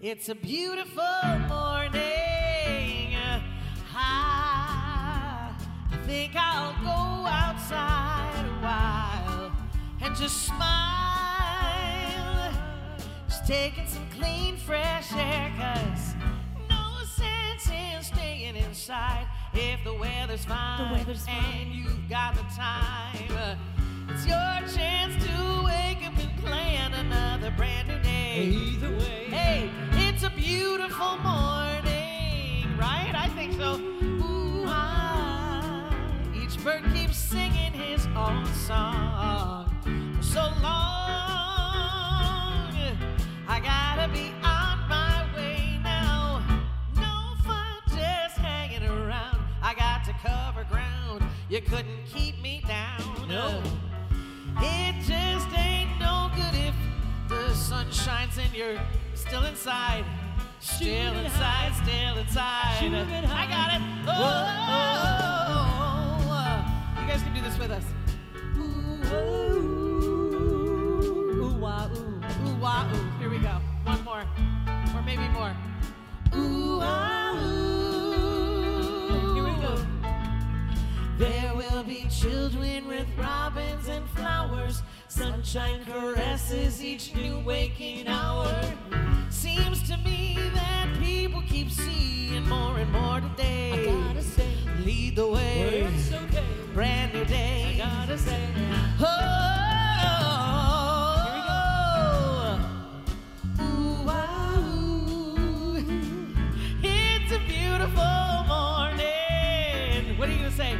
It's a beautiful morning. I think I'll go outside a while and just smile. Just taking some clean, fresh air, cause no sense in staying inside if the weather's fine The weather's fine. and you've got the time. It's your chance to wake up and plan another brand new day. Either way. Hey, it's a beautiful morning, right? I think so. Ooh, ah. Each bird keeps singing his own song for so long. I gotta be on my way now. No fun just hanging around. I got to cover ground. You couldn't keep me down. No. It sun shines and you're still inside. Still Shooting inside, high. still inside. Shooting I got it. Oh, you guys can do this with us. Ooh, wah, ooh. Ooh, wah, ooh. Here we go. One more. Or maybe more. Ooh, ah, ooh. Here we go. There will be children with robins and flowers. Sunshine caresses each new waking hour. Seems to me that people keep seeing more and more today. I gotta say, Lead the way. it's okay. Brand new day. I gotta say, Oh, Here we Ooh, ah, ooh. It's a beautiful morning. What are you gonna say?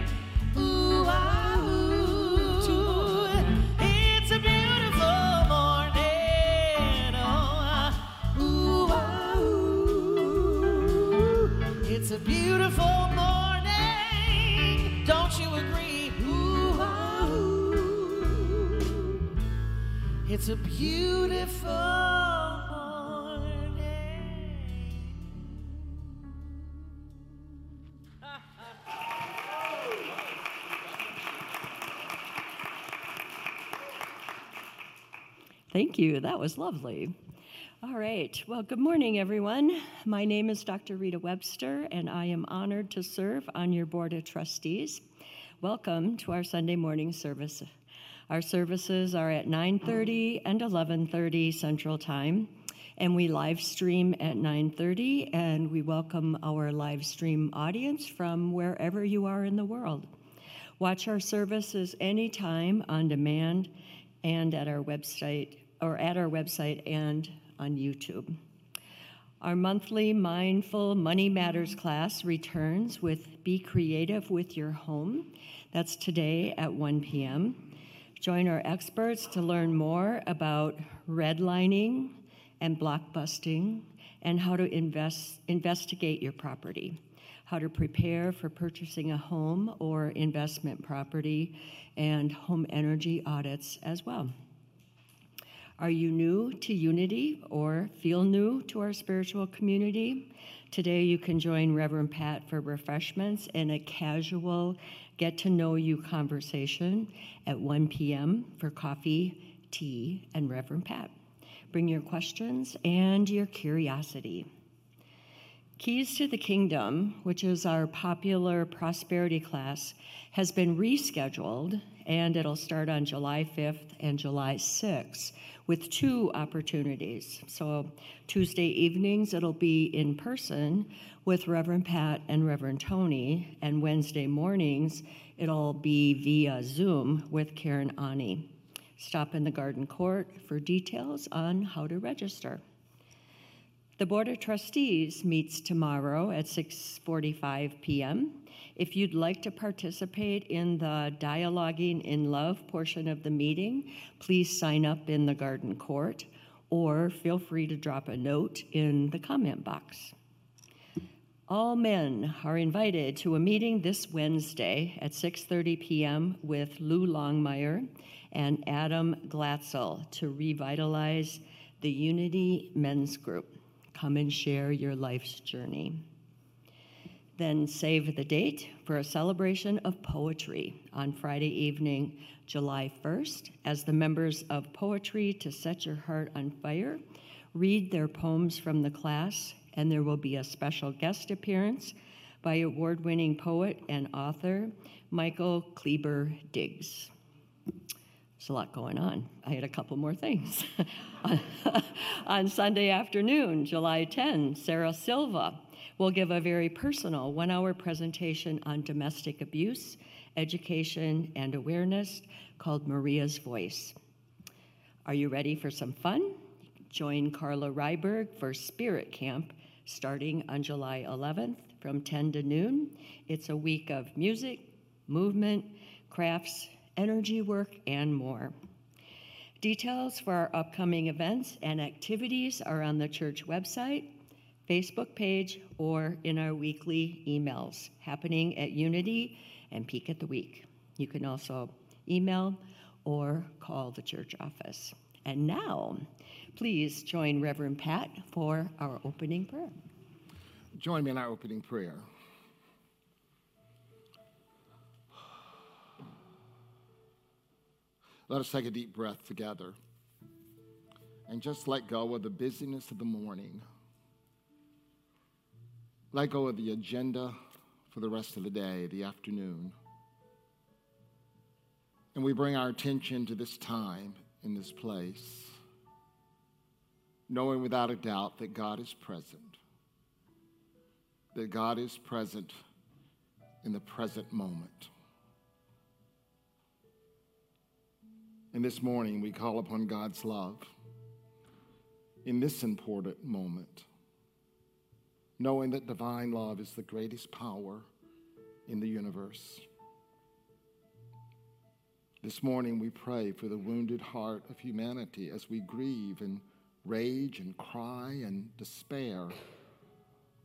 It's a beautiful morning. Thank you. That was lovely. All right. Well, good morning, everyone. My name is Dr. Rita Webster, and I am honored to serve on your Board of Trustees. Welcome to our Sunday morning service. Our services are at 9:30 and 11:30 Central Time, and we live stream at 9:30, and we welcome our live stream audience from wherever you are in the world. Watch our services anytime on demand and at our website or at our website and on YouTube. Our monthly Mindful Money Matters class returns with Be Creative with Your Home. That's today at 1 p.m. Join our experts to learn more about redlining and blockbusting and how to invest, investigate your property, how to prepare for purchasing a home or investment property, and home energy audits as well. Are you new to Unity or feel new to our spiritual community? Today you can join Reverend Pat for refreshments and a casual get to know you conversation at 1 p.m. for coffee, tea, and Reverend Pat. Bring your questions and your curiosity. Keys to the Kingdom, which is our popular prosperity class, has been rescheduled and it'll start on July 5th and July 6th with two opportunities. So, Tuesday evenings, it'll be in person with Reverend Pat and Reverend Tony, and Wednesday mornings, it'll be via Zoom with Karen Ani. Stop in the garden court for details on how to register. The Board of Trustees meets tomorrow at 6:45 p.m. If you'd like to participate in the Dialoguing in Love portion of the meeting, please sign up in the garden court or feel free to drop a note in the comment box. All men are invited to a meeting this Wednesday at 6:30 p.m. with Lou Longmire and Adam Glatzel to revitalize the Unity Men's Group. Come and share your life's journey. Then save the date for a celebration of poetry on Friday evening, July 1st, as the members of Poetry to Set Your Heart on Fire read their poems from the class, and there will be a special guest appearance by award winning poet and author Michael Kleber Diggs. There's a lot going on. I had a couple more things. on Sunday afternoon, July 10, Sarah Silva will give a very personal one hour presentation on domestic abuse, education, and awareness called Maria's Voice. Are you ready for some fun? Join Karla Rehberg for Spirit Camp starting on July 11th from 10 to noon. It's a week of music, movement, crafts, energy work, and more. Details for our upcoming events and activities are on the church website, Facebook page, or in our weekly emails happening at Unity and Peek at the Week. You can also email or call the church office. And now, please join Reverend Pat for our opening prayer. Join me in our opening prayer. Let us take a deep breath together and just let go of the busyness of the morning. Let go of the agenda for the rest of the day, the afternoon. And we bring our attention to this time in this place, knowing without a doubt that God is present, that God is present in the present moment. And this morning, we call upon God's love in this important moment, knowing that divine love is the greatest power in the universe. This morning, we pray for the wounded heart of humanity as we grieve and rage and cry and despair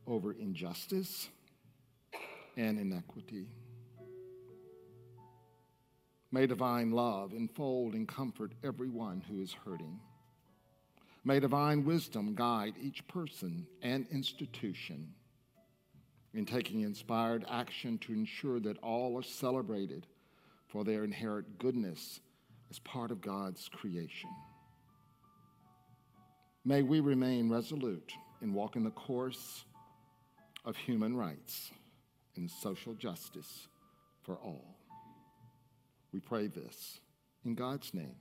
over injustice and inequity. May divine love enfold and comfort everyone who is hurting. May divine wisdom guide each person and institution in taking inspired action to ensure that all are celebrated for their inherent goodness as part of God's creation. May we remain resolute in walking the course of human rights and social justice for all. We pray this in God's name.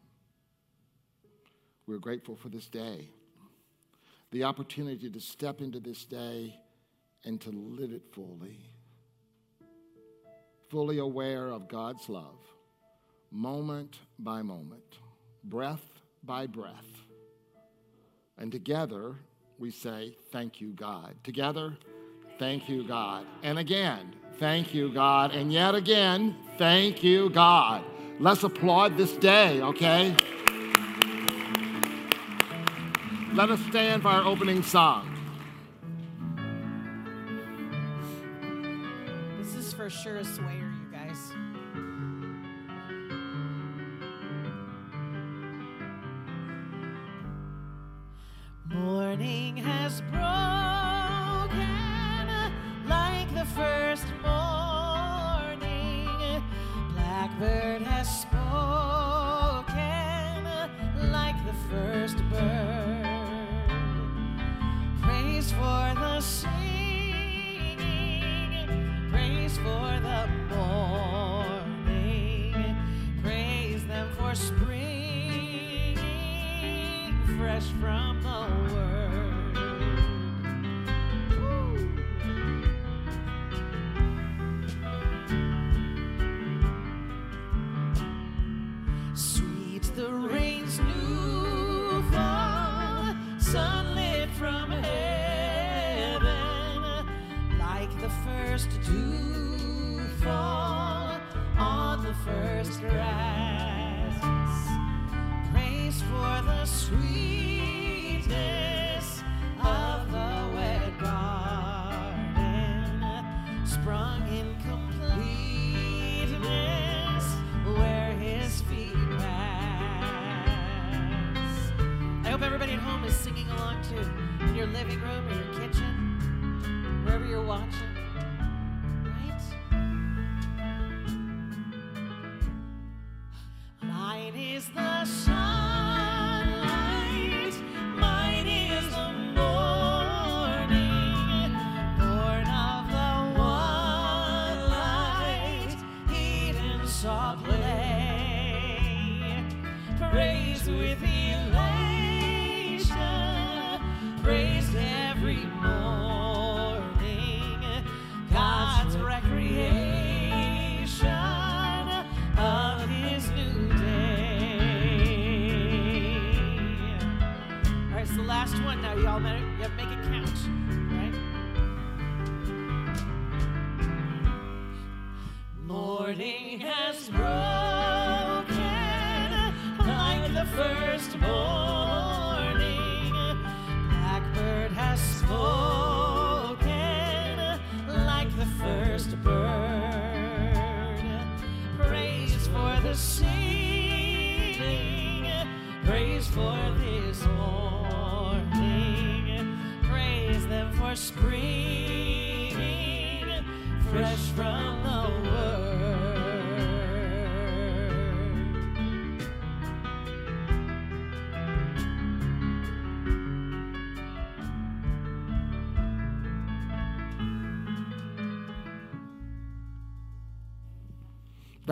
We're grateful for this day, the opportunity to step into this day and to live it fully. Fully aware of God's love, moment by moment, breath by breath. And together we say, Thank you, God. Together, thank you, God. And again, Thank you, God. And yet again, thank you, God. Let's applaud this day, okay? Let us stand for our opening song. This is for sure a swayer,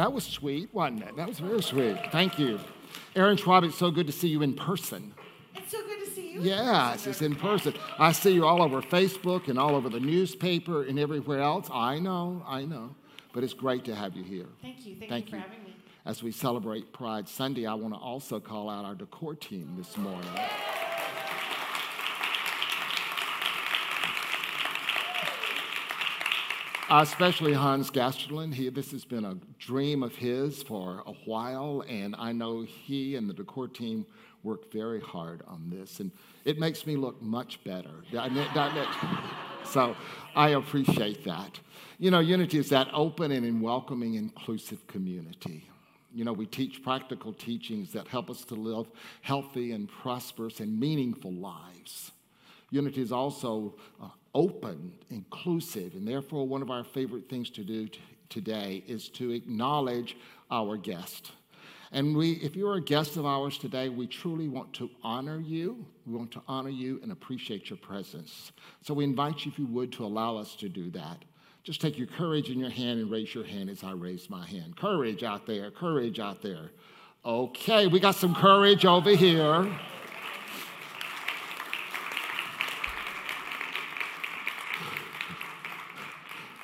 That was sweet, wasn't it? That was very sweet. Thank you. Erin Schwab, it's so good to see you in person. It's so good to see you. Yes, it's in person. I see you all over Facebook and all over the newspaper and everywhere else. I know, I know. But it's great to have you here. Thank you. Thank, Thank you you. for having me. As we celebrate Pride Sunday, I want to also call out our decor team this morning. Uh, especially Hans Gasterlin. He, this has been a dream of his for a while, and I know he and the decor team worked very hard on this, and it makes me look much better. So I appreciate that. You know, Unity is that open and welcoming, inclusive community. You know, we teach practical teachings that help us to live healthy and prosperous and meaningful lives. Unity is also uh, open, inclusive, and therefore one of our favorite things to do today is to acknowledge our guest. And we, if you're a guest of ours today, we truly want to honor you. We want to honor you and appreciate your presence. So we invite you, if you would, to allow us to do that. Just take your courage in your hand and raise your hand as I raise my hand. Courage out there, courage out there. Okay, we got some courage over here.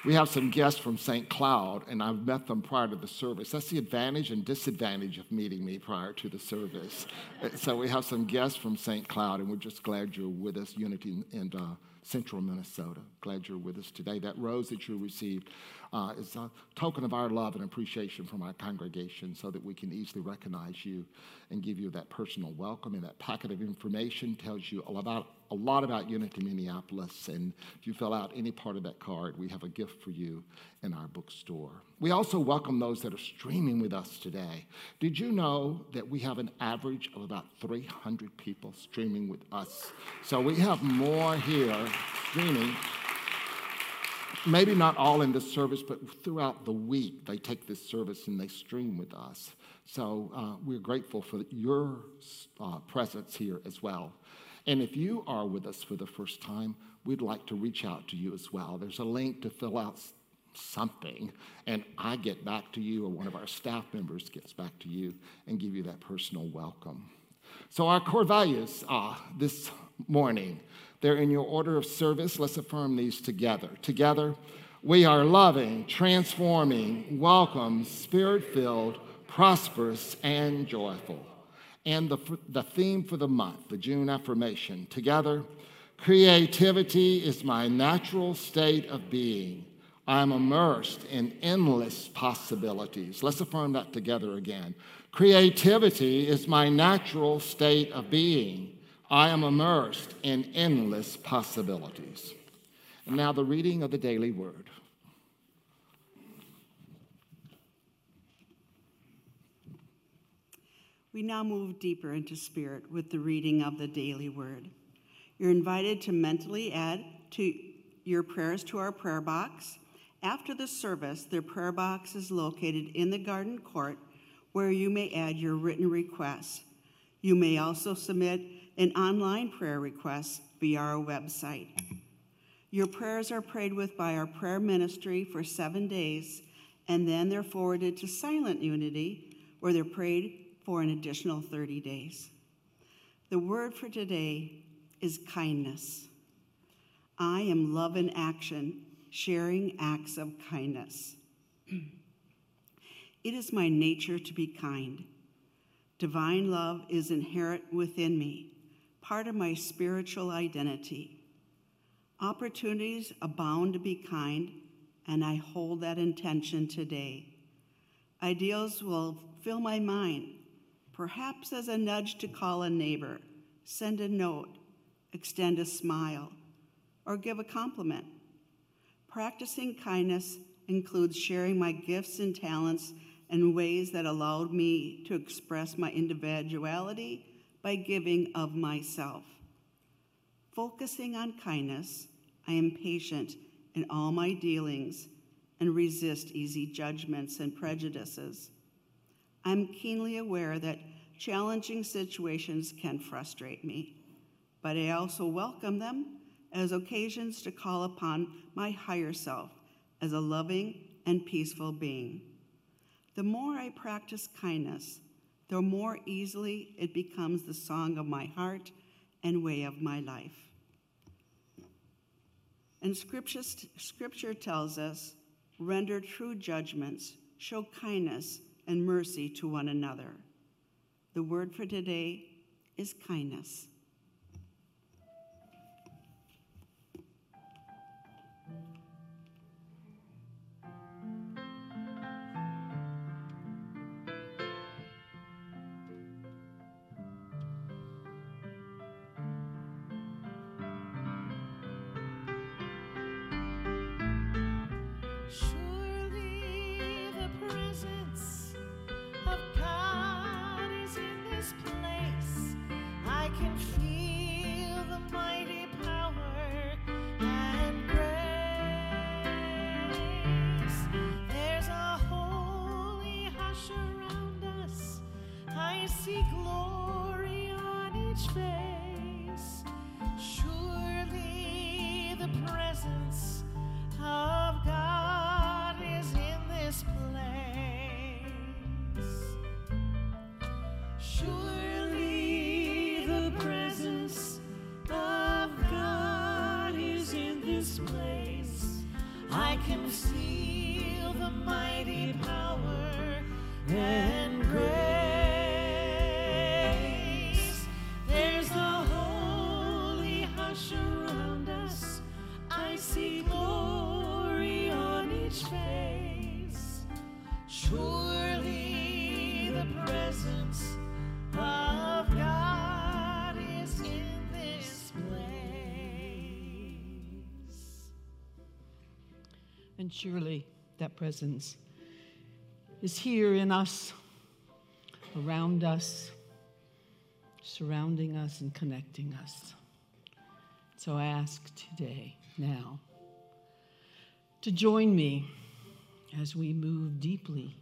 We have some guests from St. Cloud, and I've met them prior to the service. That's the advantage and disadvantage of meeting me prior to the service. So we have some guests from St. Cloud, and we're just glad you're with us, Unity in uh, Central Minnesota. Glad you're with us today. That rose that you received uh, is a token of our love and appreciation from our congregation so that we can easily recognize you and give you that personal welcome. And that packet of information tells you about a lot about Unity Minneapolis. And if you fill out any part of that card, we have a gift for you in our bookstore. We also welcome those that are streaming with us today. Did you know that we have an average of about 300 people streaming with us? So we have more here streaming. Maybe not all in this service, but throughout the week, they take this service and they stream with us. So uh, we're grateful for your uh, presence here as well. And if you are with us for the first time, we'd like to reach out to you as well. There's a link to fill out something, and I get back to you, or one of our staff members gets back to you and give you that personal welcome. So, our core values uh, this morning, they're in your order of service. Let's affirm these together. Together, we are loving, transforming, welcome, spirit filled, prosperous, and joyful. And the, the theme for the month, the June affirmation, together, creativity is my natural state of being. I'm immersed in endless possibilities. Let's affirm that together again. Creativity is my natural state of being. I am immersed in endless possibilities. And now the reading of the daily word. We now move deeper into spirit with the reading of the daily word. You're invited to mentally add to your prayers to our prayer box. After the service, the prayer box is located in the garden court where you may add your written requests. You may also submit an online prayer request via our website. Your prayers are prayed with by our prayer ministry for seven days, and then they're forwarded to Silent Unity, where they're prayed for an additional 30 days. The word for today is kindness. I am love in action, sharing acts of kindness. it is my nature to be kind. Divine love is inherent within me, part of my spiritual identity. Opportunities abound to be kind, and I hold that intention today. Ideals will fill my mind, perhaps as a nudge to call a neighbor, send a note, extend a smile, or give a compliment. Practicing kindness includes sharing my gifts and talents in ways that allowed me to express my individuality by giving of myself. Focusing on kindness, I am patient in all my dealings and resist easy judgments and prejudices. I'm keenly aware that challenging situations can frustrate me, but I also welcome them as occasions to call upon my higher self as a loving and peaceful being. The more I practice kindness, the more easily it becomes the song of my heart and way of my life. And scripture, scripture tells us render true judgments, show kindness and mercy to one another. The word for today is kindness. See glory on each face. Surely the presence of God is in this place. Surely the presence of God is in this place. I can feel And surely that presence is here in us, around us, surrounding us, and connecting us. So I ask today, now, to join me as we move deeply,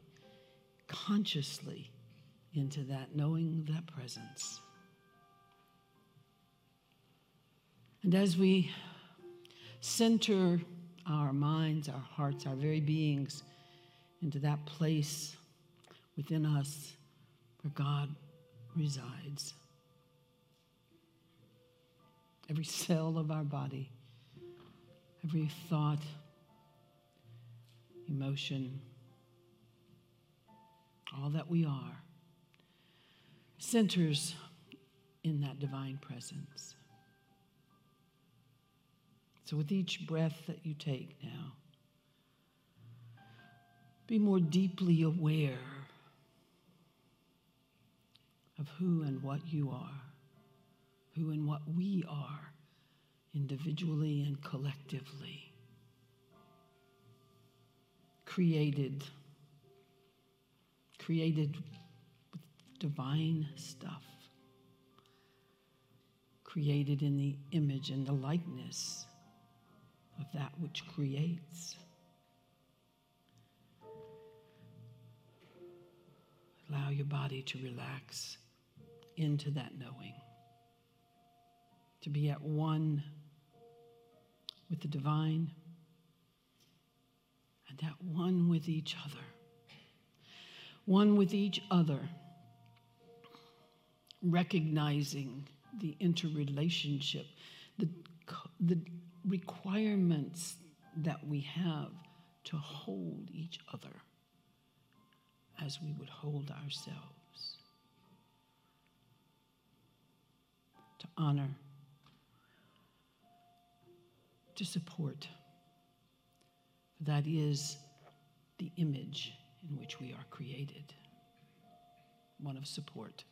consciously into that knowing that presence. And as we center our minds, our hearts, our very beings into that place within us where God resides. Every cell of our body, every thought, emotion, all that we are centers in that divine presence. So, with each breath that you take now, be more deeply aware of who and what you are, who and what we are individually and collectively. Created, created with divine stuff, created in the image and the likeness of that which creates. Allow your body to relax into that knowing, to be at one with the divine and at one with each other. One with each other, recognizing the interrelationship, the, the requirements that we have to hold each other as we would hold ourselves. To honor, to support. That is the image in which we are created one of support,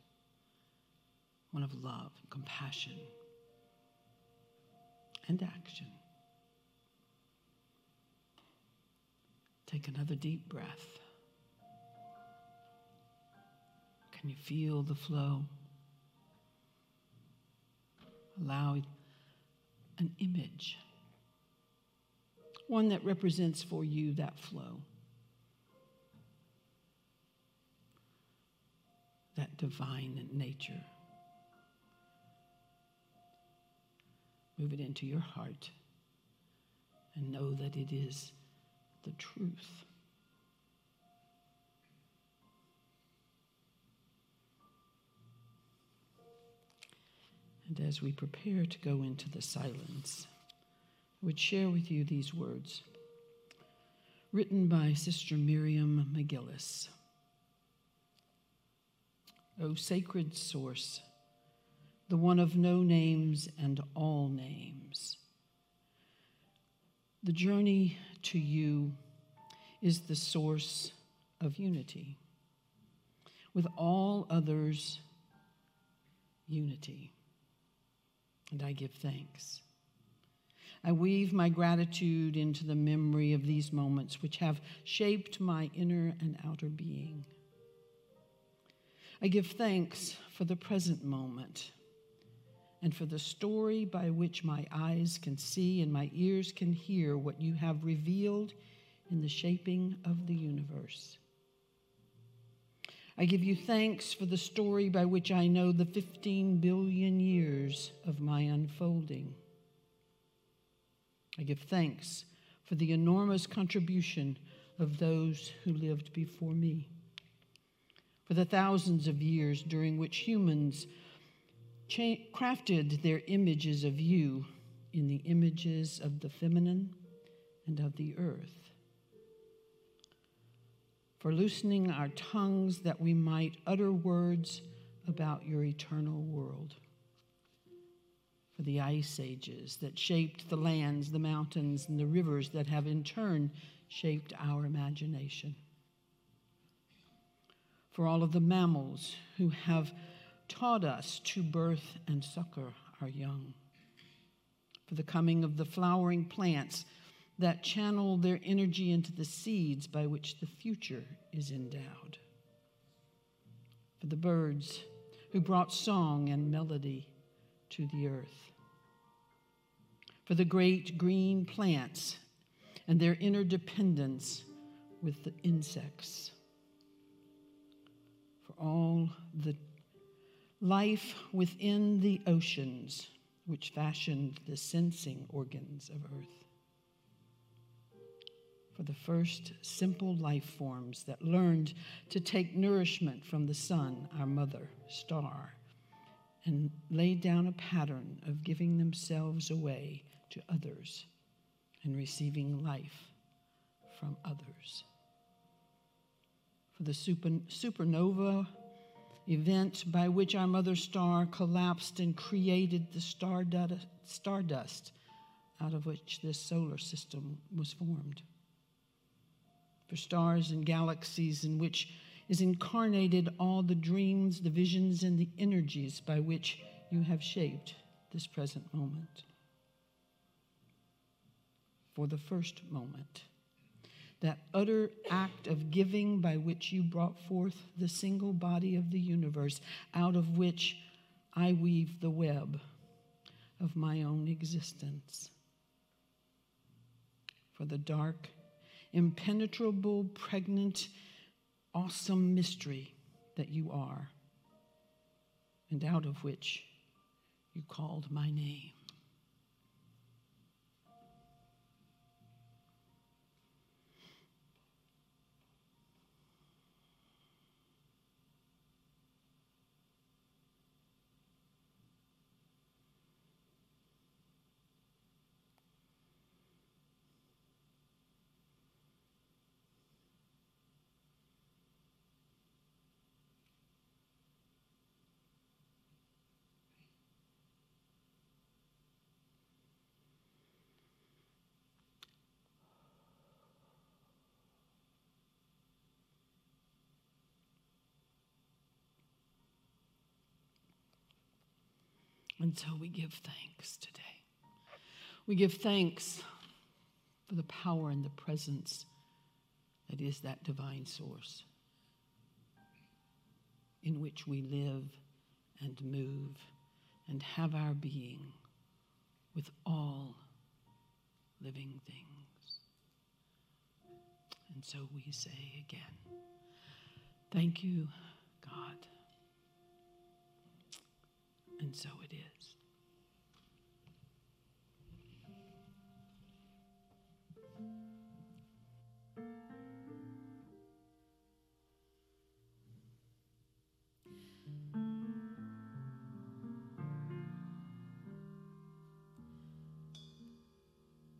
one of love, compassion, and action. Take another deep breath. Can you feel the flow? Allow an image, one that represents for you that flow, that divine nature. Move it into your heart and know that it is the truth. And as we prepare to go into the silence, I would share with you these words written by Sister Miriam MacGillis. O sacred source, the one of no names and all names. The journey to you is the source of unity. With all others, unity. And I give thanks. I weave my gratitude into the memory of these moments which have shaped my inner and outer being. I give thanks for the present moment and for the story by which my eyes can see and my ears can hear what you have revealed in the shaping of the universe. I give you thanks for the story by which I know the 15 billion years of my unfolding. I give thanks for the enormous contribution of those who lived before me, for the thousands of years during which humans cha- crafted their images of you in the images of the feminine and of the earth. For loosening our tongues that we might utter words about your eternal world. For the ice ages that shaped the lands, the mountains, and the rivers that have in turn shaped our imagination. For all of the mammals who have taught us to birth and succor our young. For the coming of the flowering plants that channel their energy into the seeds by which the future is endowed. For the birds who brought song and melody to the earth. For the great green plants and their interdependence with the insects. For all the life within the oceans, which fashioned the sensing organs of Earth. For the first simple life forms that learned to take nourishment from the sun, our mother, star, and laid down a pattern of giving themselves away to others and receiving life from others. For the super, supernova event by which our mother star collapsed and created the stardust out of which this solar system was formed. For stars and galaxies in which is incarnated all the dreams, the visions, and the energies by which you have shaped this present moment. For the first moment that utter act of giving by which you brought forth the single body of the universe, out of which I weave the web of my own existence. For the dark, impenetrable, pregnant, awesome mystery that you are, and out of which you called my name. And so we give thanks today. We give thanks for the power and the presence that is that divine source in which we live and move and have our being with all living things. And so we say again, thank you, God. And so it is.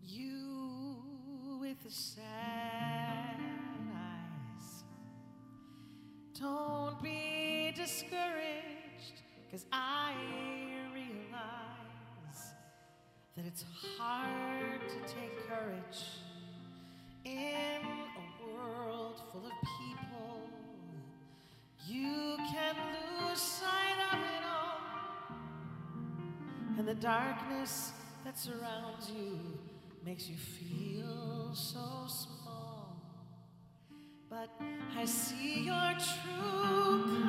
You with the sad eyes. Don't be discouraged, cause I realize that it's hard to take courage in a world full of people. You can lose sight of it all. And the darkness that surrounds you makes you feel so small. But I see your true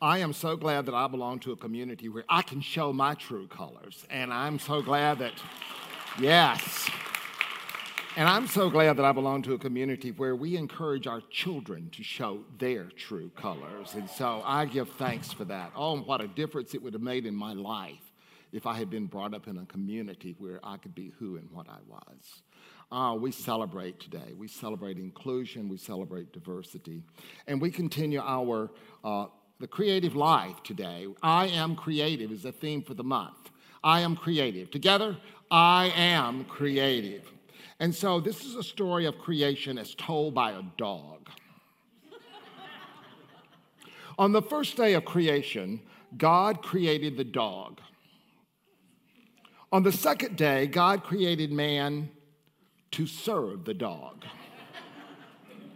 I am so glad that I belong to a community where I can show my true colors. And I'm so glad that, yes. And I'm so glad that I belong to a community where we encourage our children to show their true colors. And so I give thanks for that. Oh, what a difference it would have made in my life if I had been brought up in a community where I could be who and what I was. Uh, we celebrate today. We celebrate inclusion. We celebrate diversity. And we continue our uh, the creative life today. I am creative is the theme for the month. I am creative. Together, I am creative. And so this is a story of creation as told by a dog. On the first day of creation, God created the dog. On the second day, God created man to serve the dog.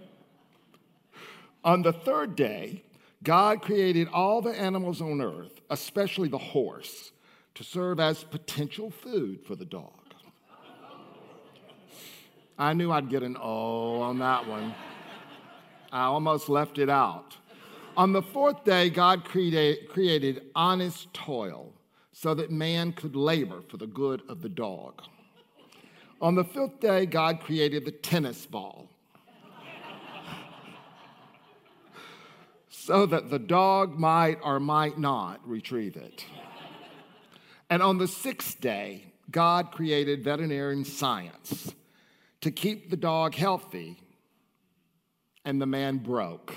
On the third day, God created all the animals on earth, especially the horse, to serve as potential food for the dog. I knew I'd get an O on that one. I almost left it out. On the fourth day, God created, created honest toil so that man could labor for the good of the dog. On the fifth day, God created the tennis ball so that the dog might or might not retrieve it. And on the sixth day, God created veterinary science to keep the dog healthy, and the man broke.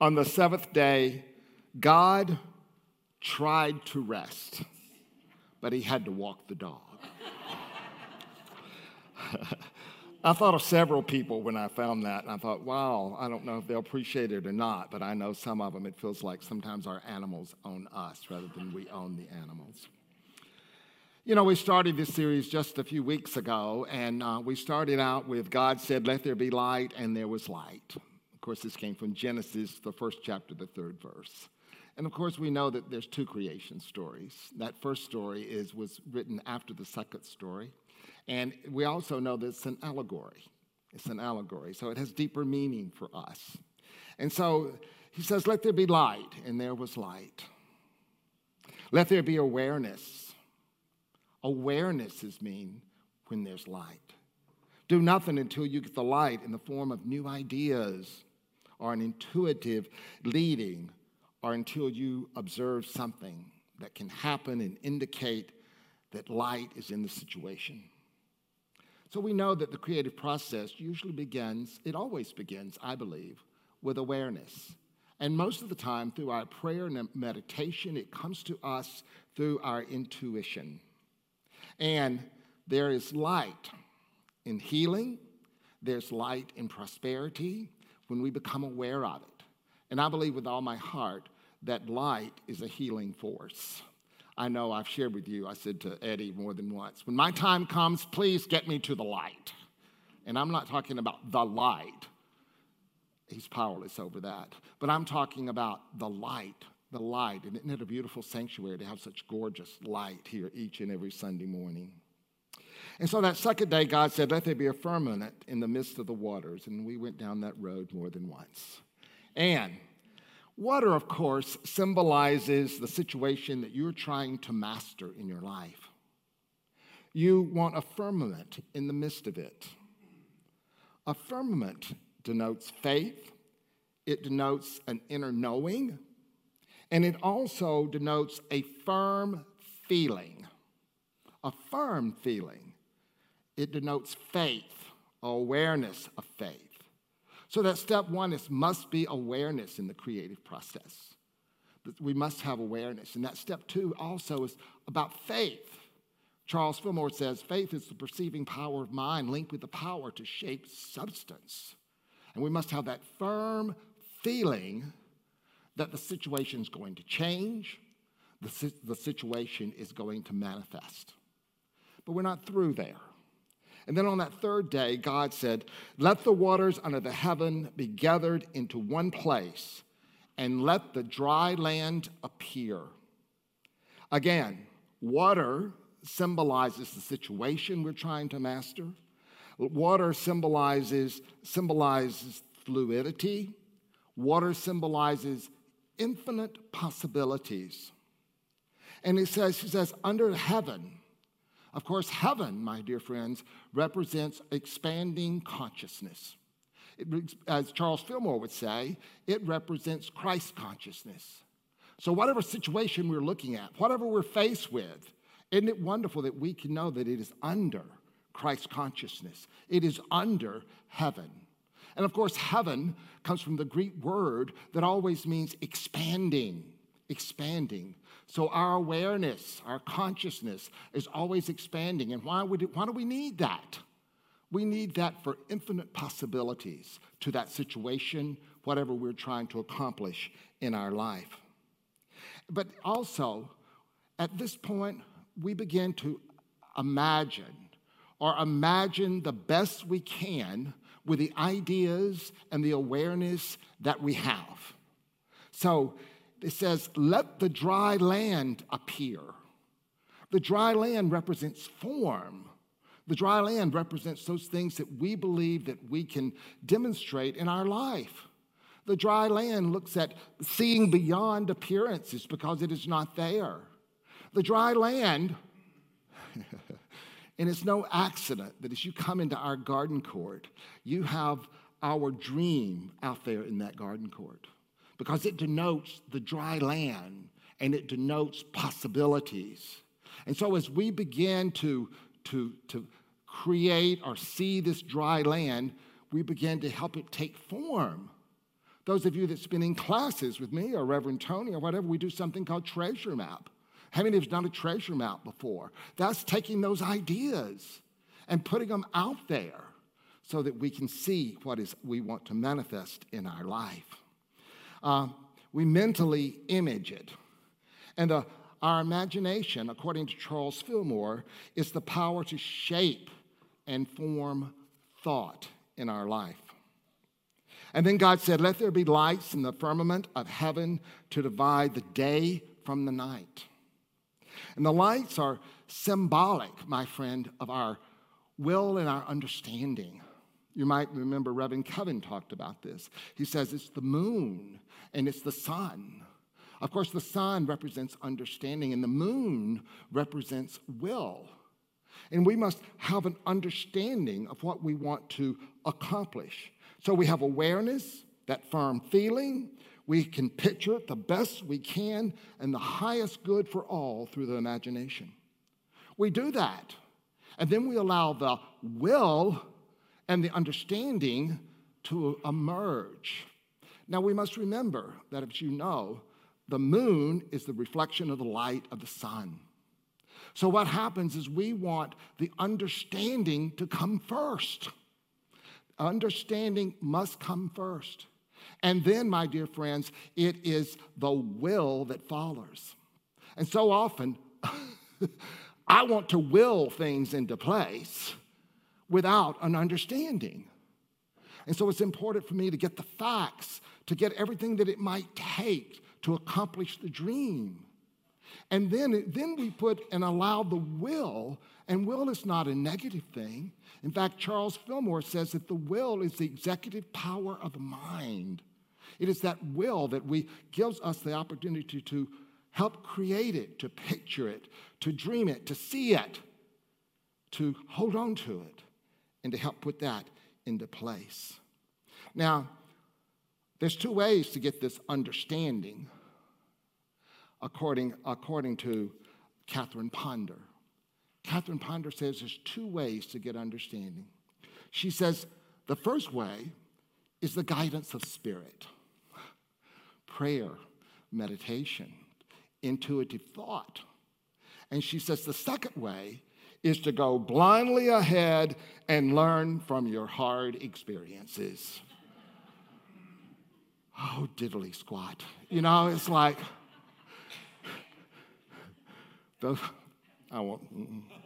on the seventh day, God tried to rest, but he had to walk the dog. I thought of several people when I found that, and I thought, wow, I don't know if they'll appreciate it or not, but I know some of them, it feels like sometimes our animals own us rather than we own the animals. You know, we started this series just a few weeks ago, and uh, we started out with God said, Let there be light, and there was light. Of course, this came from Genesis, the first chapter, the third verse. And of course, we know that there's two creation stories. That first story is, was written after the second story. And we also know that it's an allegory. It's an allegory. So it has deeper meaning for us. And so he says, Let there be light, and there was light. Let there be awareness. Awareness is mean when there's light. Do nothing until you get the light in the form of new ideas or an intuitive leading or until you observe something that can happen and indicate that light is in the situation. So we know that the creative process usually begins, it always begins, I believe, with awareness. And most of the time, through our prayer and meditation, it comes to us through our intuition. And there is light in healing, there's light in prosperity when we become aware of it. And I believe with all my heart that light is a healing force. I know I've shared with you, I said to Eddie more than once, when my time comes, please get me to the light. And I'm not talking about the light, he's powerless over that. But I'm talking about the light, the light. And isn't it a beautiful sanctuary to have such gorgeous light here each and every Sunday morning? And so that second day, God said, Let there be a firmament in the midst of the waters. And we went down that road more than once. And Water, of course, symbolizes the situation that you're trying to master in your life. You want a firmament in the midst of it. A firmament denotes faith, it denotes an inner knowing, and it also denotes a firm feeling. A firm feeling. It denotes faith, awareness of faith. So that step one is must be awareness in the creative process. We must have awareness. And that step two also is about faith. Charles Fillmore says faith is the perceiving power of mind linked with the power to shape substance. And we must have that firm feeling that the situation is going to change, the, the situation is going to manifest. But we're not through there. And then on that third day, God said, Let the waters under the heaven be gathered into one place, and let the dry land appear. Again, water symbolizes the situation we're trying to master. Water symbolizes, symbolizes fluidity. Water symbolizes infinite possibilities. And he says, he says, under heaven, of course, heaven, my dear friends, represents expanding consciousness. It, as Charles Fillmore would say, it represents Christ consciousness. So, whatever situation we're looking at, whatever we're faced with, isn't it wonderful that we can know that it is under Christ consciousness? It is under heaven. And of course, heaven comes from the Greek word that always means expanding, expanding. So our awareness, our consciousness is always expanding. And why, would it, why do we need that? We need that for infinite possibilities to that situation, whatever we're trying to accomplish in our life. But also, at this point, we begin to imagine or imagine the best we can with the ideas and the awareness that we have. So it says, let the dry land appear. The dry land represents form. The dry land represents those things that we believe that we can demonstrate in our life. The dry land looks at seeing beyond appearances because it is not there. The dry land, and it's no accident that as you come into our garden court, you have our dream out there in that garden court because it denotes the dry land and it denotes possibilities. And so as we begin to, to, to create or see this dry land, we begin to help it take form. Those of you that's been in classes with me or Reverend Tony or whatever, we do something called treasure map. How many of you have done a treasure map before? That's taking those ideas and putting them out there so that we can see what is we want to manifest in our life. Uh, we mentally image it. And uh, our imagination, according to Charles Fillmore, is the power to shape and form thought in our life. And then God said, Let there be lights in the firmament of heaven to divide the day from the night. And the lights are symbolic, my friend, of our will and our understanding. You might remember Reverend Kevin talked about this. He says it's the moon and it's the sun. Of course, the sun represents understanding, and the moon represents will. And we must have an understanding of what we want to accomplish. So we have awareness, that firm feeling. We can picture it the best we can and the highest good for all through the imagination. We do that. And then we allow the will and the understanding to emerge. Now, we must remember that, as you know, the moon is the reflection of the light of the sun. So, what happens is we want the understanding to come first. Understanding must come first. And then, my dear friends, it is the will that follows. And so often, I want to will things into place without an understanding. And so it's important for me to get the facts, to get everything that it might take to accomplish the dream. And then, then we put and allow the will, and will is not a negative thing. In fact, Charles Fillmore says that the will is the executive power of the mind. It is that will that we gives us the opportunity to help create it, to picture it, to dream it, to see it, to hold on to it, and to help put that into place. Now, there's two ways to get this understanding, according, according to Catherine Ponder. Catherine Ponder says there's two ways to get understanding. She says the first way is the guidance of spirit, prayer, meditation, intuitive thought. And she says the second way is to go blindly ahead and learn from your hard experiences. Oh, diddly squat. You know, it's like, I won't.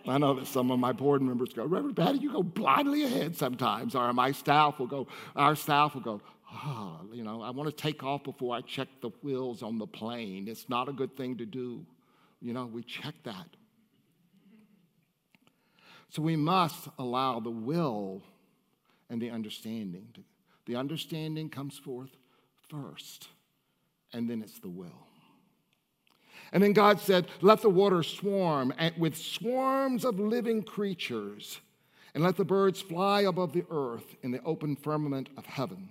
I know that some of my board members go, Reverend Patty, you go blindly ahead sometimes, or my staff will go, our staff will go, oh, you know, I want to take off before I check the wheels on the plane. It's not a good thing to do. You know, we check that. So we must allow the will and the understanding. The understanding comes forth first, and then it's the will. And then God said, Let the water swarm with swarms of living creatures, and let the birds fly above the earth in the open firmament of heaven.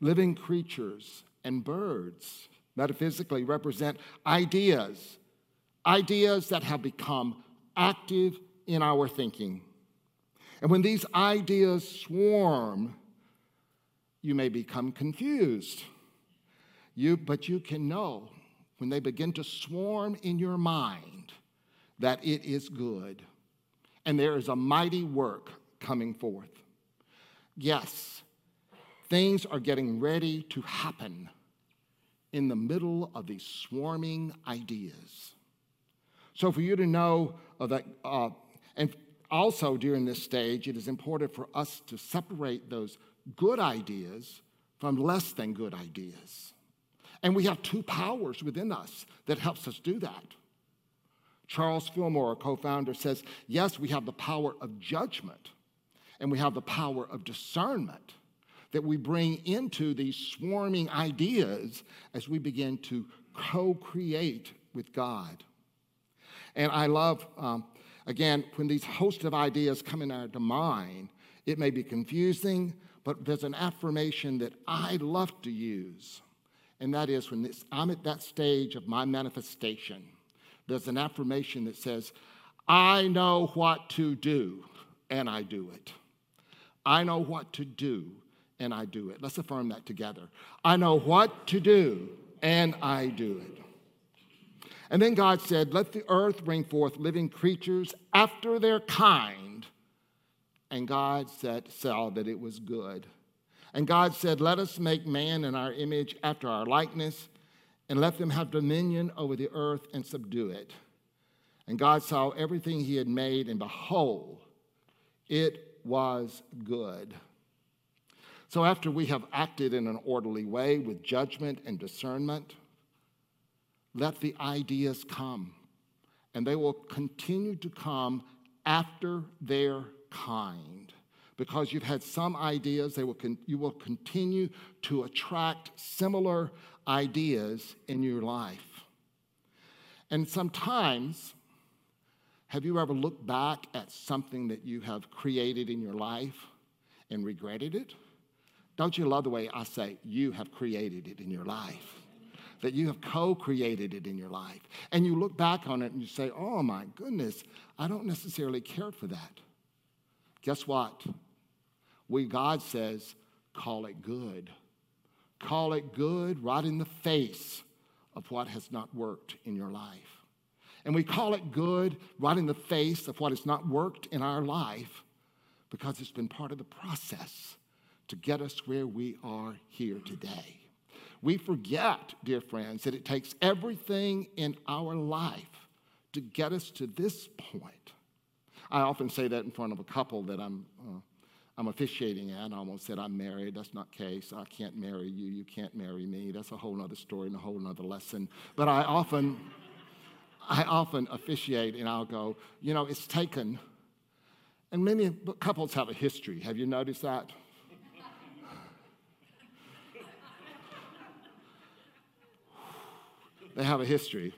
Living creatures and birds metaphysically represent ideas, ideas that have become active in our thinking. And when these ideas swarm, you may become confused. You, but you can know when they begin to swarm in your mind that it is good and there is a mighty work coming forth. Yes, things are getting ready to happen in the middle of these swarming ideas. So, for you to know that, uh, and also during this stage, it is important for us to separate those good ideas from less than good ideas. And we have two powers within us that helps us do that. Charles Fillmore, a co-founder, says, yes, we have the power of judgment and we have the power of discernment that we bring into these swarming ideas as we begin to co-create with God. And I love, um, again, when these host of ideas come in our mind, it may be confusing, but there's an affirmation that I love to use and that is when I'm at that stage of my manifestation, there's an affirmation that says, I know what to do, and I do it. I know what to do, and I do it. Let's affirm that together. I know what to do, and I do it. And then God said, Let the earth bring forth living creatures after their kind. And God said, saw that it was good. And God said, Let us make man in our image after our likeness, and let them have dominion over the earth and subdue it. And God saw everything he had made, and behold, it was good. So, after we have acted in an orderly way with judgment and discernment, let the ideas come, and they will continue to come after their kind because you've had some ideas, they will con- you will continue to attract similar ideas in your life. And sometimes, have you ever looked back at something that you have created in your life and regretted it? Don't you love the way I say, you have created it in your life? That you have co created it in your life. And you look back on it and you say, oh my goodness, I don't necessarily care for that. Guess what? We, God says, call it good. Call it good right in the face of what has not worked in your life. And we call it good right in the face of what has not worked in our life because it's been part of the process to get us where we are here today. We forget, dear friends, that it takes everything in our life to get us to this point. I often say that in front of a couple that I'm uh, I'm officiating at. I almost said I'm married. That's not case. I can't marry you. You can't marry me. That's a whole other story and a whole other lesson. But I often, I often officiate and I'll go, you know, it's taken, and many couples have a history. Have you noticed that? they have a history.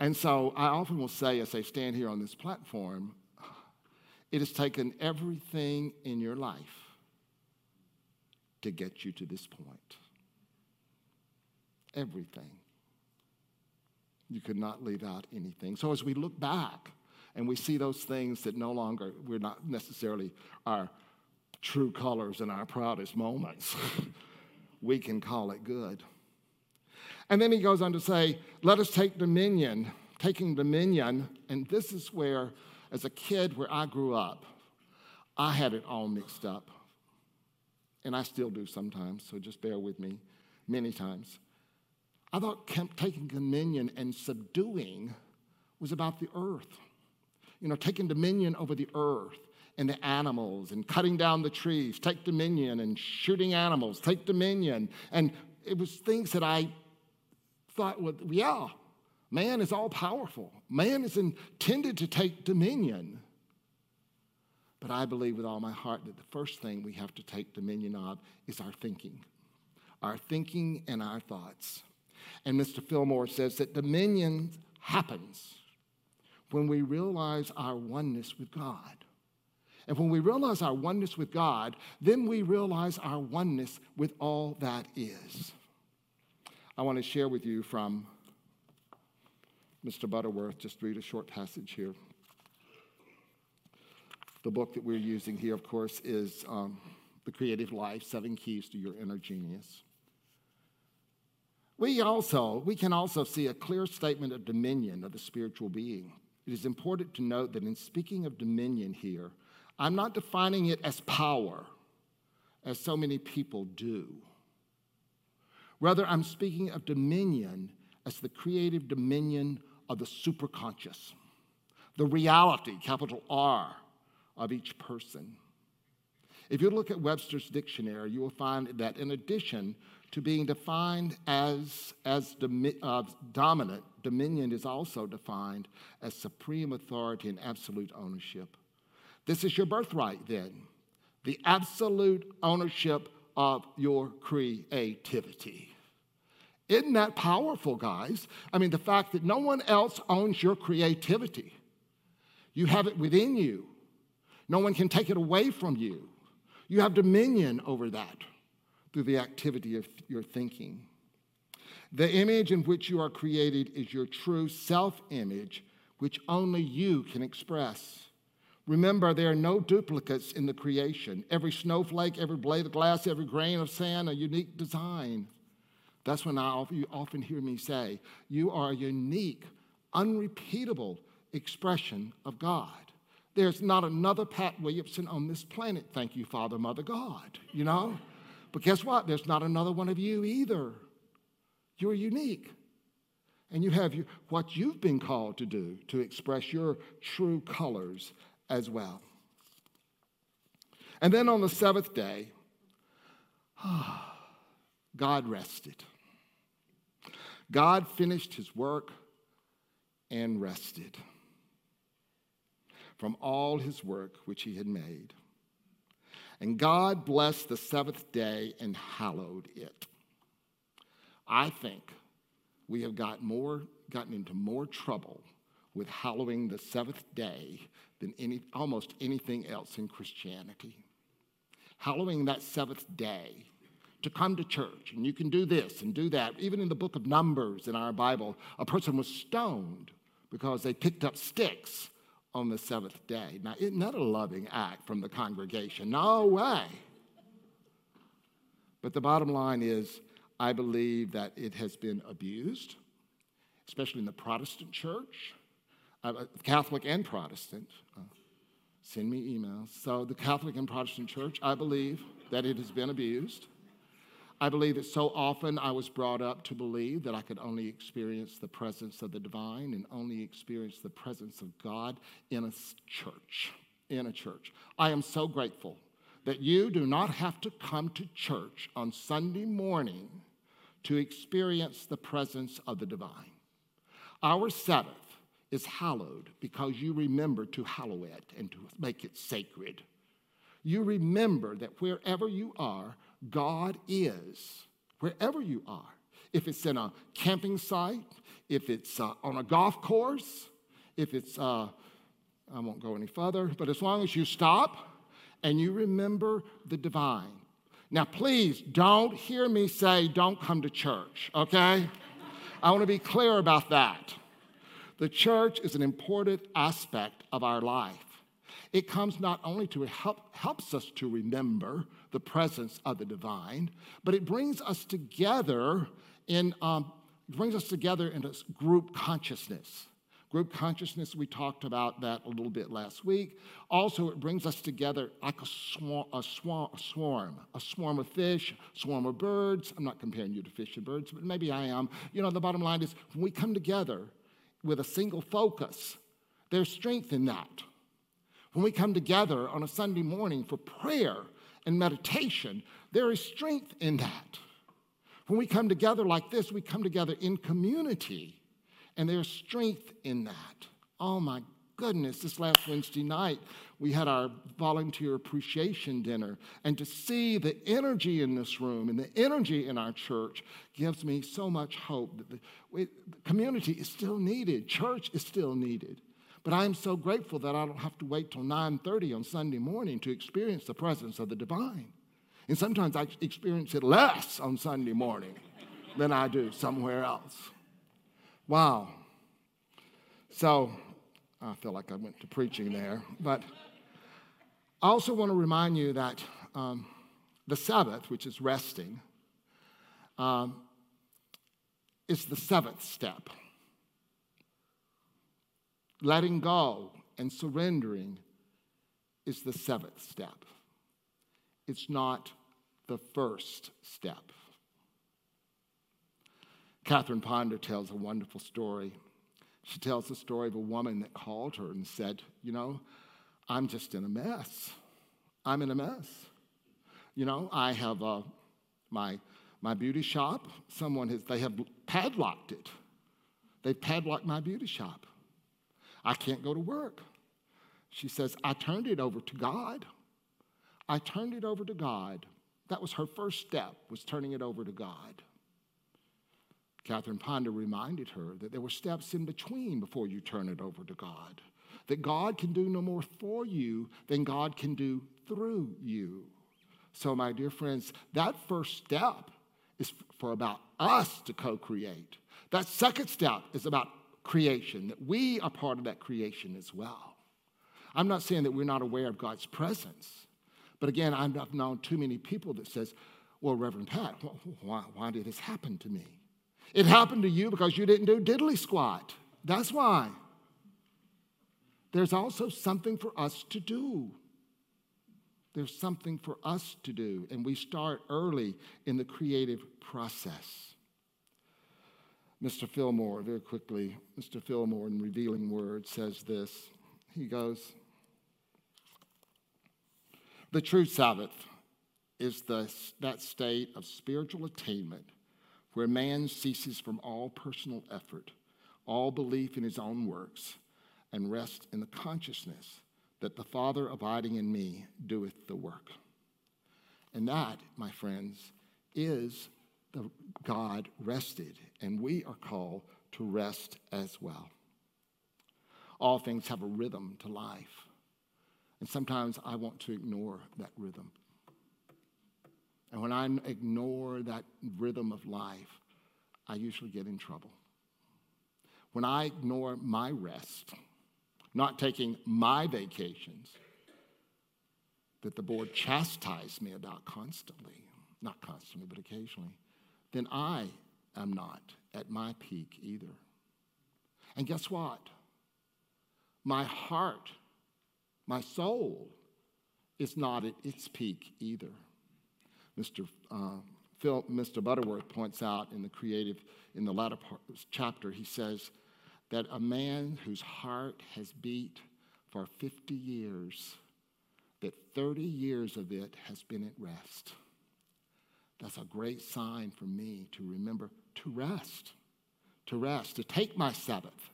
And so I often will say, as I stand here on this platform, it has taken everything in your life to get you to this point. Everything. You could not leave out anything. So as we look back and we see those things that no longer, we're not necessarily our true colors and our proudest moments, we can call it good. And then he goes on to say, let us take dominion, taking dominion, and this is where as a kid where I grew up, I had it all mixed up. And I still do sometimes, so just bear with me many times. I thought taking dominion and subduing was about the earth. You know, taking dominion over the earth and the animals and cutting down the trees, take dominion and shooting animals, take dominion. And it was things that I thought, well, yeah, Man is all powerful. Man is intended to take dominion. But I believe with all my heart that the first thing we have to take dominion of is our thinking. our thinking, and our thoughts. And Mr. Fillmore says that dominion happens when we realize our oneness with God. And when we realize our oneness with God, then we realize our oneness with all that is. I want to share with you from Mr. Butterworth, just read a short passage here. The book that we're using here, of course, is um, The Creative Life Seven Keys to Your Inner Genius. We also, we can also see a clear statement of dominion of the spiritual being. It is important to note that in speaking of dominion here, I'm not defining it as power, as so many people do. Rather, I'm speaking of dominion as the creative dominion of the superconscious, the reality, capital R, of each person. If you look at Webster's dictionary, you will find that in addition to being defined as, as domi- uh, dominant, dominion is also defined as supreme authority and absolute ownership. This is your birthright, then the absolute ownership of your creativity. Isn't that powerful, guys? I mean, the fact that no one else owns your creativity. You have it within you, no one can take it away from you. You have dominion over that through the activity of your thinking. The image in which you are created is your true self image, which only you can express. Remember, there are no duplicates in the creation. Every snowflake, every blade of glass, every grain of sand, a unique design. That's when I, you often hear me say, You are a unique, unrepeatable expression of God. There's not another Pat Williamson on this planet. Thank you, Father, Mother, God. You know? But guess what? There's not another one of you either. You're unique. And you have your, what you've been called to do to express your true colors as well. And then on the seventh day, God rested. God finished his work and rested from all his work which he had made. And God blessed the seventh day and hallowed it. I think we have got more, gotten into more trouble with hallowing the seventh day than any, almost anything else in Christianity. Hallowing that seventh day to come to church, and you can do this and do that. Even in the book of Numbers in our Bible, a person was stoned because they picked up sticks on the seventh day. Now, isn't that a loving act from the congregation? No way. But the bottom line is, I believe that it has been abused, especially in the Protestant church, uh, Catholic and Protestant. Uh, send me emails. So, the Catholic and Protestant church, I believe that it has been abused. I believe that so often I was brought up to believe that I could only experience the presence of the divine and only experience the presence of God in a church. In a church. I am so grateful that you do not have to come to church on Sunday morning to experience the presence of the divine. Our Sabbath is hallowed because you remember to hallow it and to make it sacred. You remember that wherever you are, God is, wherever you are. If it's in a camping site, if it's uh, on a golf course, if it's, uh, I won't go any further, but as long as you stop and you remember the divine. Now, please don't hear me say, don't come to church, okay? I want to be clear about that. The church is an important aspect of our life. It comes not only to help helps us to remember the presence of the divine, but it brings us together in um, brings us together in a group consciousness. Group consciousness, we talked about that a little bit last week. Also, it brings us together like a swarm, a swarm, a swarm, a swarm of fish, swarm of birds. I'm not comparing you to fish and birds, but maybe I am. You know, the bottom line is when we come together with a single focus, there's strength in that. When we come together on a Sunday morning for prayer and meditation, there is strength in that. When we come together like this, we come together in community, and there's strength in that. Oh my goodness, this last Wednesday night, we had our volunteer appreciation dinner. And to see the energy in this room and the energy in our church gives me so much hope that the, community is still needed, church is still needed. But I am so grateful that I don't have to wait till 9:30 on Sunday morning to experience the presence of the divine. And sometimes I experience it less on Sunday morning than I do somewhere else. Wow. So I feel like I went to preaching there. But I also want to remind you that um, the Sabbath, which is resting, um, is the seventh step. Letting go and surrendering is the seventh step. It's not the first step. Catherine Ponder tells a wonderful story. She tells the story of a woman that called her and said, You know, I'm just in a mess. I'm in a mess. You know, I have uh, my, my beauty shop. Someone has, they have padlocked it. They've padlocked my beauty shop. I can't go to work. She says, I turned it over to God. I turned it over to God. That was her first step, was turning it over to God. Catherine Ponder reminded her that there were steps in between before you turn it over to God. That God can do no more for you than God can do through you. So, my dear friends, that first step is for about us to co create. That second step is about creation, that we are part of that creation as well. I'm not saying that we're not aware of God's presence, but again, I've known too many people that says, well, Reverend Pat, why, why did this happen to me? It happened to you because you didn't do diddly squat. That's why. There's also something for us to do. There's something for us to do, and we start early in the creative process. Mr. Fillmore, very quickly, Mr. Fillmore in Revealing Words says this. He goes, The true Sabbath is the, that state of spiritual attainment where man ceases from all personal effort, all belief in his own works, and rests in the consciousness that the Father abiding in me doeth the work. And that, my friends, is the God rested, and we are called to rest as well. All things have a rhythm to life, and sometimes I want to ignore that rhythm. And when I ignore that rhythm of life, I usually get in trouble. When I ignore my rest, not taking my vacations, that the board chastised me about constantly, not constantly, but occasionally, then I am not at my peak either. And guess what? My heart, my soul, is not at its peak either. Mr. Uh, Phil, Mr. Butterworth points out in the creative, in the latter part, chapter, he says that a man whose heart has beat for 50 years, that 30 years of it has been at rest. That's a great sign for me to remember to rest, to rest, to take my Sabbath.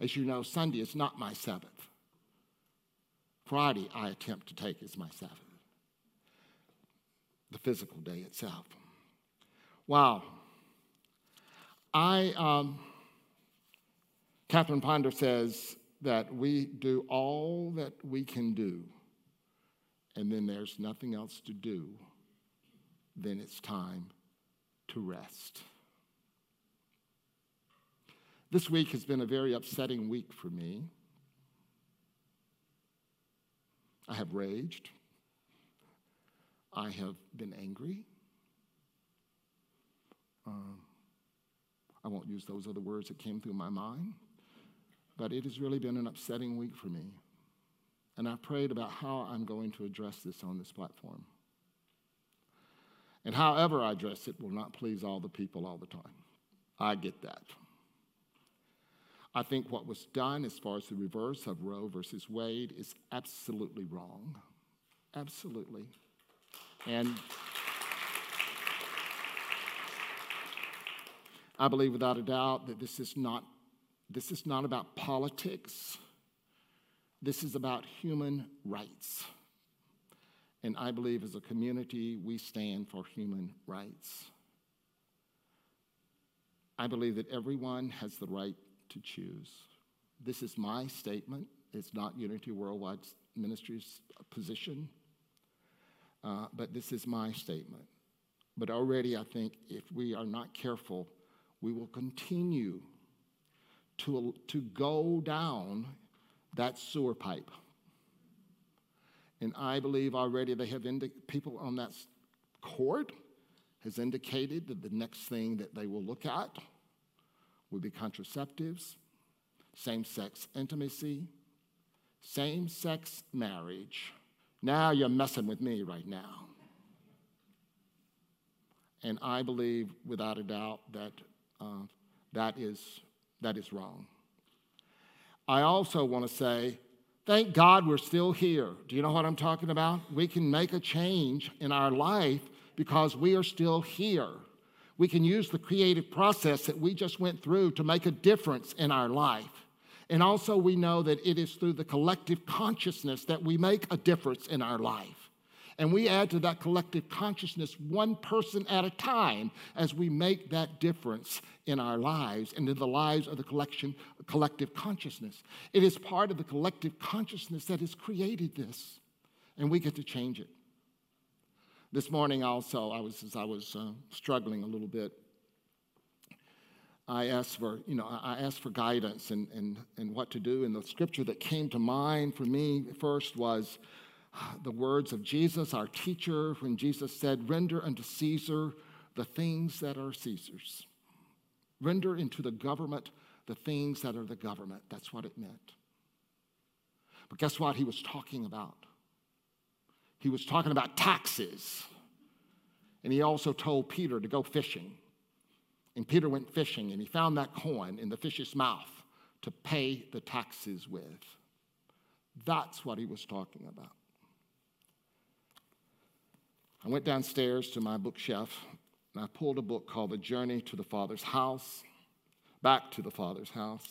As you know, Sunday is not my Sabbath. Friday, I attempt to take as my Sabbath the physical day itself. Wow. I, um, Catherine Ponder says that we do all that we can do, and then there's nothing else to do, then it's time to rest. This week has been a very upsetting week for me. I have raged. I have been angry. Um, I won't use those other words that came through my mind, but it has really been an upsetting week for me. And I prayed about how I'm going to address this on this platform. And however I dress it will not please all the people all the time. I get that. I think what was done as far as the reverse of Roe versus Wade is absolutely wrong. Absolutely. And I believe without a doubt that this is not, this is not about politics. This is about human rights. And I believe as a community, we stand for human rights. I believe that everyone has the right to choose. This is my statement. It's not Unity Worldwide Ministries' position, uh, but this is my statement. But already, I think if we are not careful, we will continue to, to go down that sewer pipe. And I believe already they have indi- people on that court has indicated that the next thing that they will look at will be contraceptives, same sex intimacy, same sex marriage. Now you're messing with me right now. And I believe without a doubt that uh, that, is, that is wrong. I also want to say, thank God we're still here. Do you know what I'm talking about? We can make a change in our life because we are still here. We can use the creative process that we just went through to make a difference in our life. And also, we know that it is through the collective consciousness that we make a difference in our life. And we add to that collective consciousness one person at a time as we make that difference in our lives and in the lives of the collection, collective consciousness. It is part of the collective consciousness that has created this, and we get to change it. This morning, also, I was, as I was uh, struggling a little bit, I asked for, you know, I asked for guidance and, and, and what to do. And the scripture that came to mind for me first was the words of Jesus, our teacher, when Jesus said, Render unto Caesar the things that are Caesar's. Render into the government the things that are the government. That's what it meant. But guess what he was talking about? He was talking about taxes. And he also told Peter to go fishing. And Peter went fishing and he found that coin in the fish's mouth to pay the taxes with. That's what he was talking about. I went downstairs to my bookshelf and I pulled a book called The Journey to the Father's House, Back to the Father's House.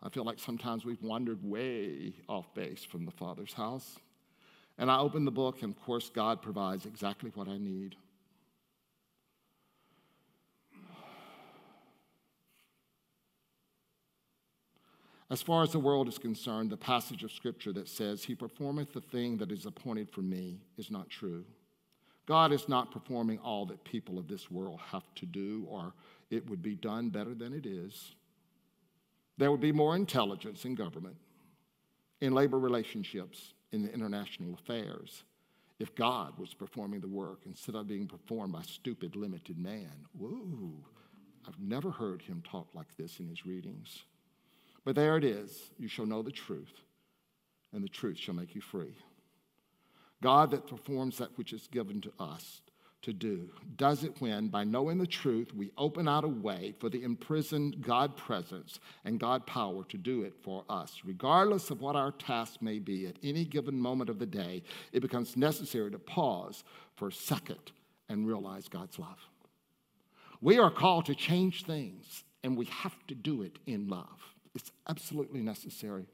I feel like sometimes we've wandered way off base from the Father's house. And I opened the book, and of course, God provides exactly what I need. As far as the world is concerned, the passage of Scripture that says, He performeth the thing that is appointed for me is not true. God is not performing all that people of this world have to do, or it would be done better than it is. There would be more intelligence in government, in labor relationships, in the international affairs, if God was performing the work instead of being performed by stupid, limited man. Whoa, I've never heard him talk like this in his readings. But there it is. You shall know the truth, and the truth shall make you free. God that performs that which is given to us to do does it when, by knowing the truth, we open out a way for the imprisoned God presence and God power to do it for us. Regardless of what our task may be at any given moment of the day, it becomes necessary to pause for a second and realize God's love. We are called to change things, and we have to do it in love. It's absolutely necessary.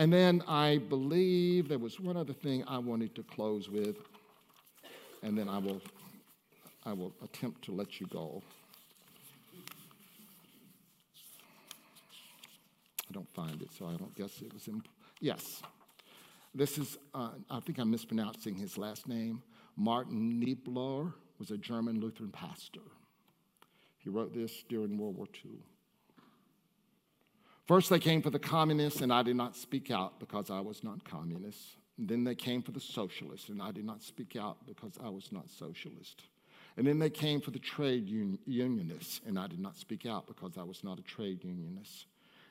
And then I believe there was one other thing I wanted to close with, and then I will, I will attempt to let you go. I don't find it, so I don't guess it was in. Yes. This is, uh, I think I'm mispronouncing his last name. Martin Niebler was a German Lutheran pastor. He wrote this during World War II. First, they came for the communists, and I did not speak out because I was not communist. And then they came for the socialists, and I did not speak out because I was not socialist. And then they came for the trade un- unionists, and I did not speak out because I was not a trade unionist.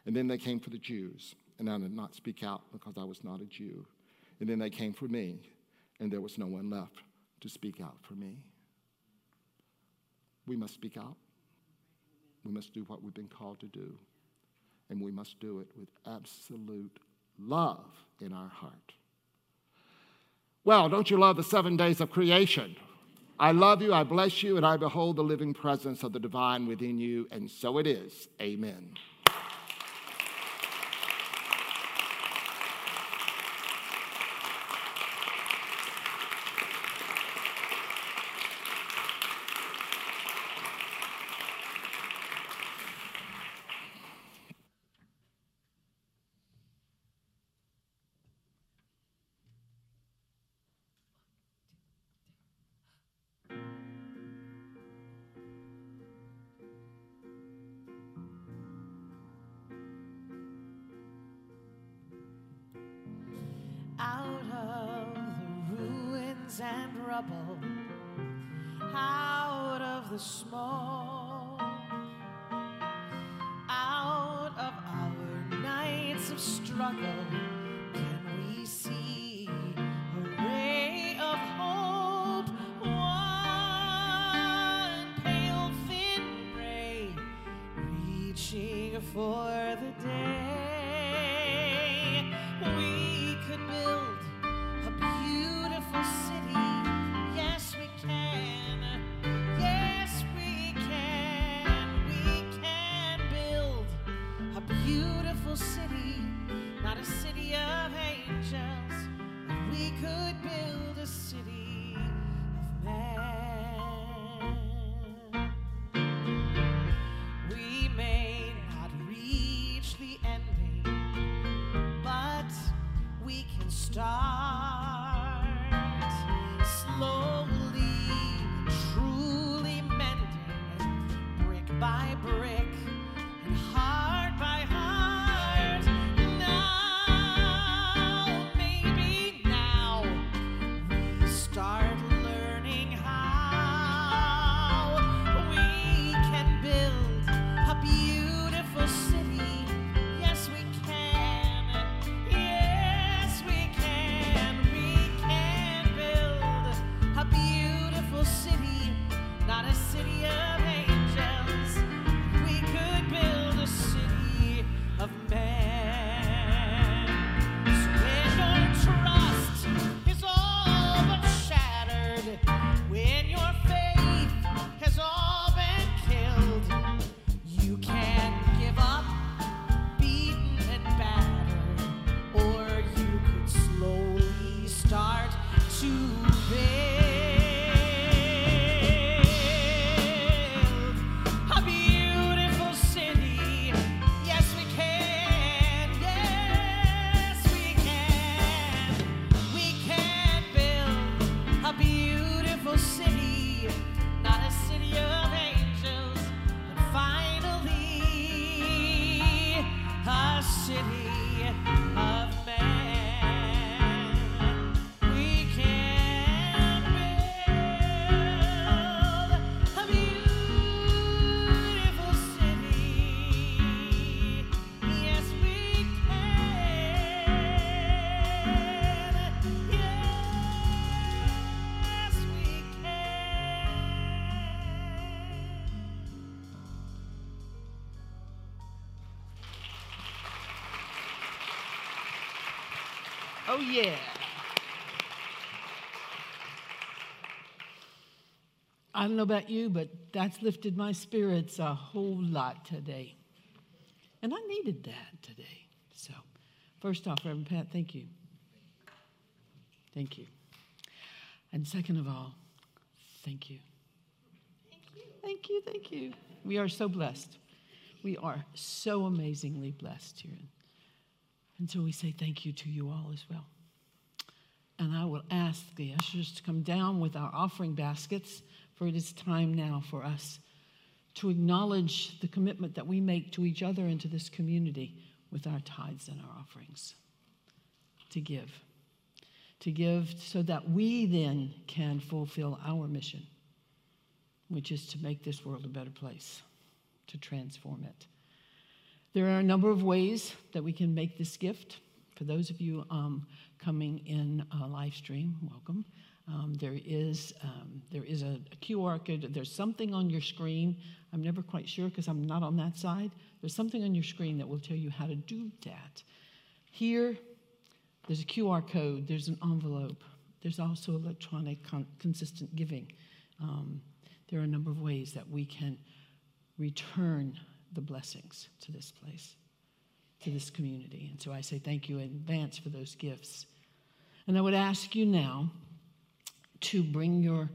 And then they came for the Jews, and I did not speak out because I was not a Jew. And then they came for me, and there was no one left to speak out for me. We must speak out. We must do what we've been called to do and we must do it with absolute love in our heart. Well, don't you love the seven days of creation? I love you, I bless you, and I behold the living presence of the divine within you, and so it is. Amen. Oh, yeah. I don't know about you, but that's lifted my spirits a whole lot today. And I needed that today. So, first off, Reverend Pat, thank you. Thank you. And second of all, thank you. Thank you, thank you. Thank you. We are so blessed. We are so amazingly blessed here. And so we say thank you to you all as well. And I will ask the ushers to come down with our offering baskets, for it is time now for us to acknowledge the commitment that we make to each other and to this community with our tithes and our offerings. To give. To give so that we then can fulfill our mission, which is to make this world a better place, to transform it. There are a number of ways that we can make this gift. For those of you um, coming in uh, live stream, welcome. Um, there is um, there is a, a QR code. There's something on your screen. I'm never quite sure because I'm not on that side. There's something on your screen that will tell you how to do that. Here, there's a QR code. There's an envelope. There's also electronic con- consistent giving. Um, there are a number of ways that we can return the blessings to this place, to this community. And so I say thank you in advance for those gifts. And I would ask you now to bring your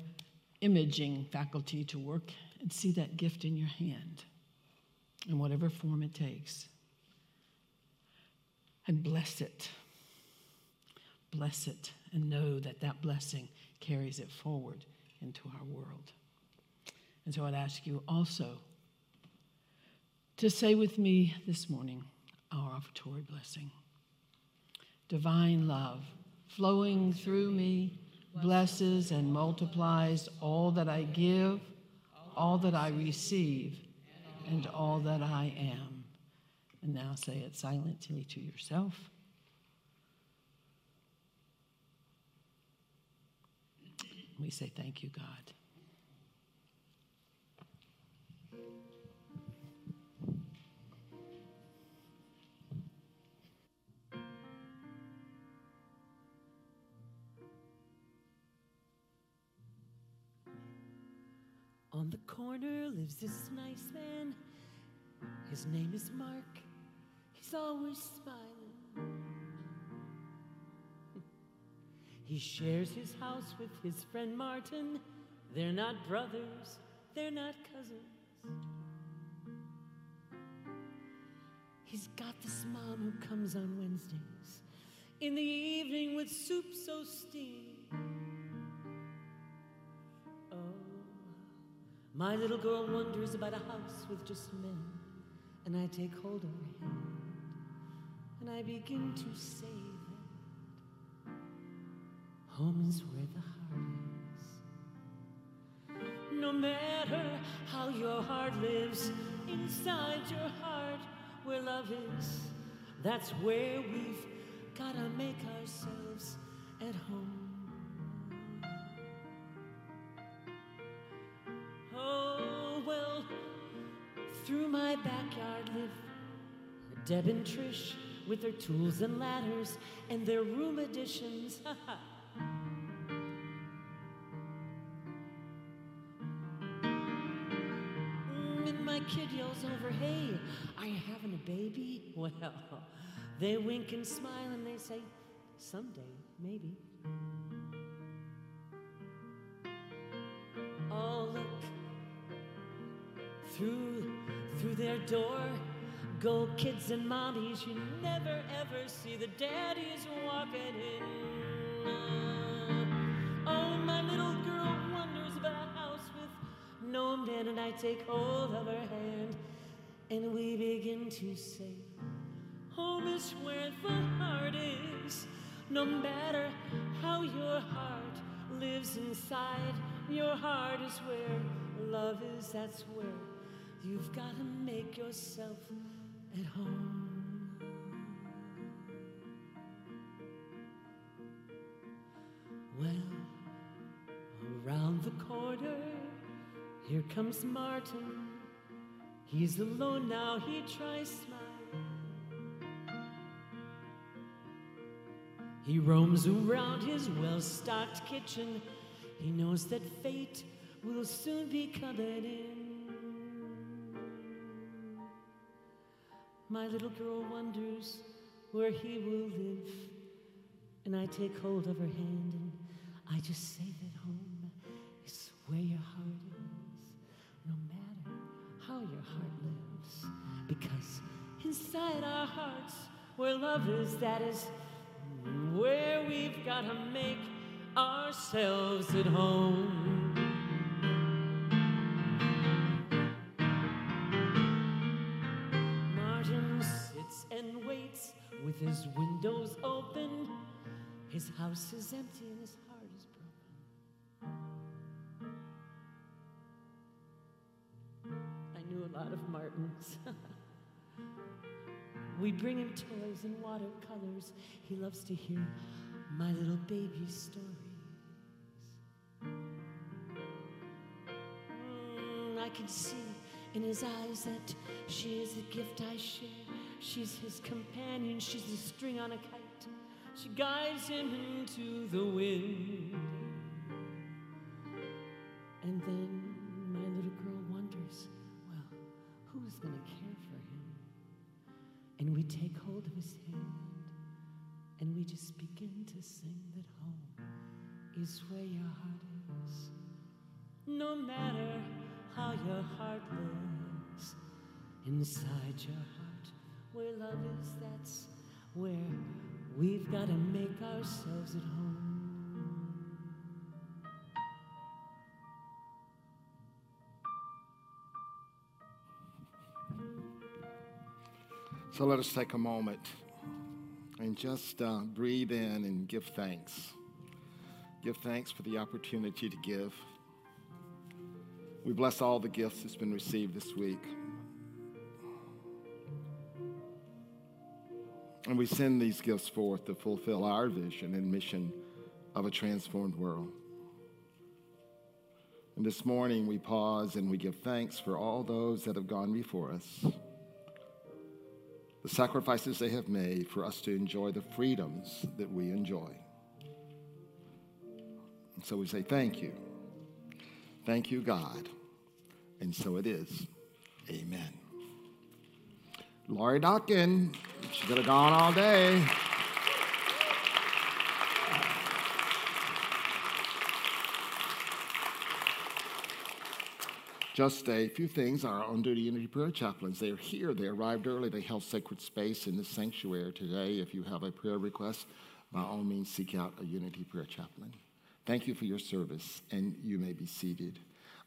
imaging faculty to work and see that gift in your hand in whatever form it takes. And bless it. Bless it and know that that blessing carries it forward into our world. And so I'd ask you also to say with me this morning our offertory blessing. Divine love flowing through me, blesses and multiplies all that I give, all that I receive, and all that I am. And now say it silently to yourself. We say, Thank you, God. On the corner lives this nice man. His name is Mark. He's always smiling. He shares his house with his friend Martin. They're not brothers, they're not cousins. He's got this mom who comes on Wednesdays in the evening with soup so steamy. My little girl wonders about a house with just men, and I take hold of her hand and I begin to say that home is where the heart is. No matter how your heart lives, inside your heart where love is, that's where we've gotta make ourselves at home. Through my backyard live Deb and Trish with their tools and ladders and their room additions. Mm, and my kid yells over, Hey, are you having a baby? Well, they wink and smile and they say, Someday, maybe. Oh, look through through their door. Go kids and mommies you never ever see the daddies walking in. Uh, oh my little girl wonders about a house with no man and i take hold of her hand and we begin to say home is where the heart is. No matter how your heart lives inside your heart is where love is that's where You've got to make yourself at home. Well, around the corner, here comes Martin. He's alone now, he tries smiling. He roams around his well stocked kitchen. He knows that fate will soon be coming in. My little girl wonders where he will live. And I take hold of her hand and I just say that home is where your heart is, no matter how your heart lives. Because inside our hearts, where love is, that is where we've got to make ourselves at home. His windows open. His house is empty and his heart is broken. I knew a lot of Martins. we bring him toys and watercolors. He loves to hear my little baby stories. Mm, I can see in his eyes that she is a gift I share. She's his companion, she's the string on a kite. She guides him into the wind. And then my little girl wonders, well, who's going to care for him? And we take hold of his hand and we just begin to sing that home is where your heart is. No matter how your heart lives, inside your heart, where love is, that's where we've got to make ourselves at home. So let us take a moment and just uh, breathe in and give thanks. give thanks for the opportunity to give. We bless all the gifts that's been received this week. And we send these gifts forth to fulfill our vision and mission of a transformed world. And this morning we pause and we give thanks for all those that have gone before us, the sacrifices they have made for us to enjoy the freedoms that we enjoy. And so we say, Thank you. Thank you, God. And so it is. Amen. Laurie Dockin, she could have gone all day. Just a few things. Our on duty Unity Prayer Chaplains, they are here. They arrived early. They held sacred space in the sanctuary today. If you have a prayer request, by all means, seek out a Unity Prayer Chaplain. Thank you for your service, and you may be seated.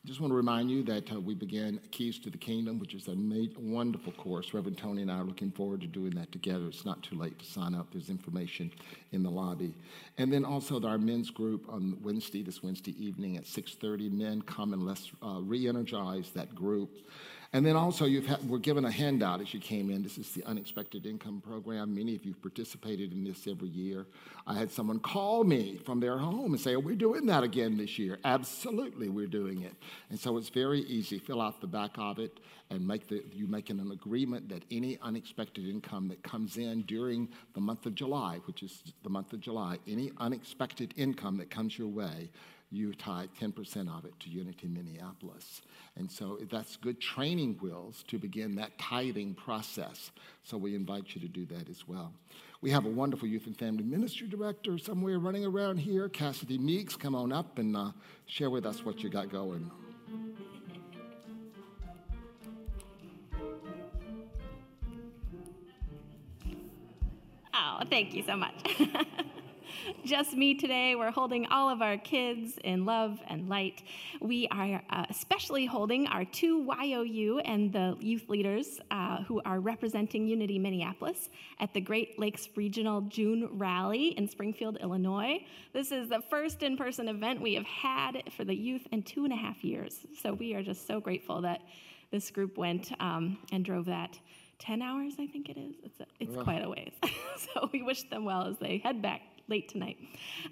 Just want to remind you that uh, we began Keys to the Kingdom, which is a wonderful course. Reverend Tony and I are looking forward to doing that together. It's not too late to sign up. There's information in the lobby. And then also our men's group on Wednesday, this Wednesday evening at 6.30. Men come and let's uh, re-energize that group. And then also, you've had, we're given a handout as you came in. This is the Unexpected Income Program. Many of you have participated in this every year. I had someone call me from their home and say, Are we doing that again this year? Absolutely, we're doing it. And so it's very easy. Fill out the back of it and make the, you making an agreement that any unexpected income that comes in during the month of July, which is the month of July, any unexpected income that comes your way, you tie 10% of it to Unity Minneapolis. And so that's good training wheels to begin that tithing process. So we invite you to do that as well. We have a wonderful youth and family ministry director somewhere running around here, Cassidy Meeks. Come on up and uh, share with us what you got going. Oh, thank you so much. just me today. We're holding all of our kids in love and light. We are uh, especially holding our two YOU and the youth leaders uh, who are representing Unity Minneapolis at the Great Lakes Regional June Rally in Springfield, Illinois. This is the first in person event we have had for the youth in two and a half years. So we are just so grateful that this group went um, and drove that. 10 hours, I think it is. It's, a, it's quite a ways. so we wish them well as they head back late tonight.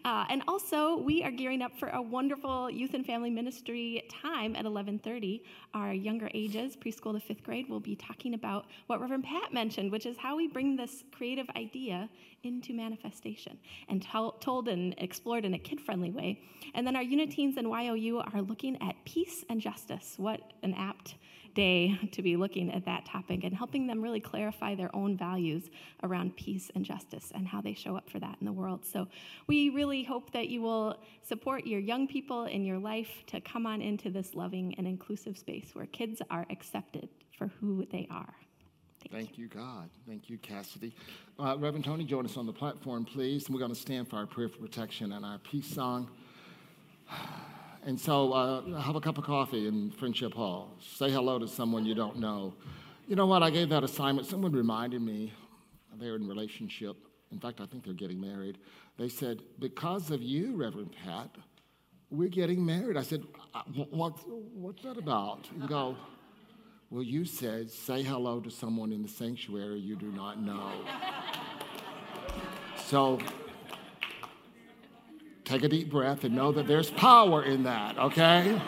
Uh, and also, we are gearing up for a wonderful youth and family ministry time at 11:30. Our younger ages, preschool to fifth grade, will be talking about what Reverend Pat mentioned, which is how we bring this creative idea into manifestation and told and explored in a kid-friendly way. And then our unit Uniteens and YOU are looking at peace and justice. What an apt day to be looking at that topic and helping them really clarify their own values around peace and justice and how they show up for that in the world. So we really hope that you will support your young people in your life to come on into this loving and inclusive space where kids are accepted for who they are. Thank, Thank you. you. God. Thank you, Cassidy. Uh, Reverend Tony, join us on the platform, please. And we're going to stand for our prayer for protection and our peace song. And so uh, have a cup of coffee in Friendship Hall. Say hello to someone you don't know. You know what? I gave that assignment. Someone reminded me they're in relationship. In fact, I think they're getting married. They said, Because of you, Reverend Pat, we're getting married. I said, uh, what, What's that about? And go, Well, you said, say hello to someone in the sanctuary you do not know. so Take a deep breath and know that there's power in that, okay?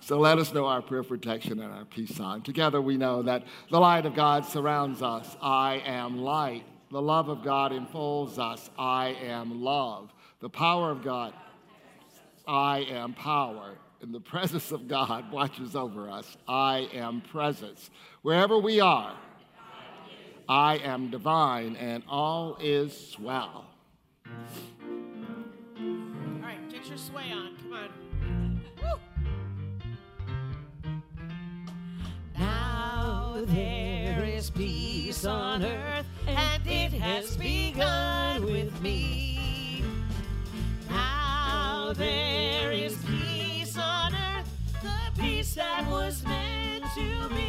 so let us know our prayer of protection and our peace sign. Together we know that the light of God surrounds us. I am light. The love of God enfolds us. I am love. The power of God. I am power. And the presence of God watches over us. I am presence. Wherever we are, I am divine, and all is well. All right, get your sway on. Come on. Now there is peace on earth, and it has begun with me. Now there is peace on earth, the peace that was meant to be.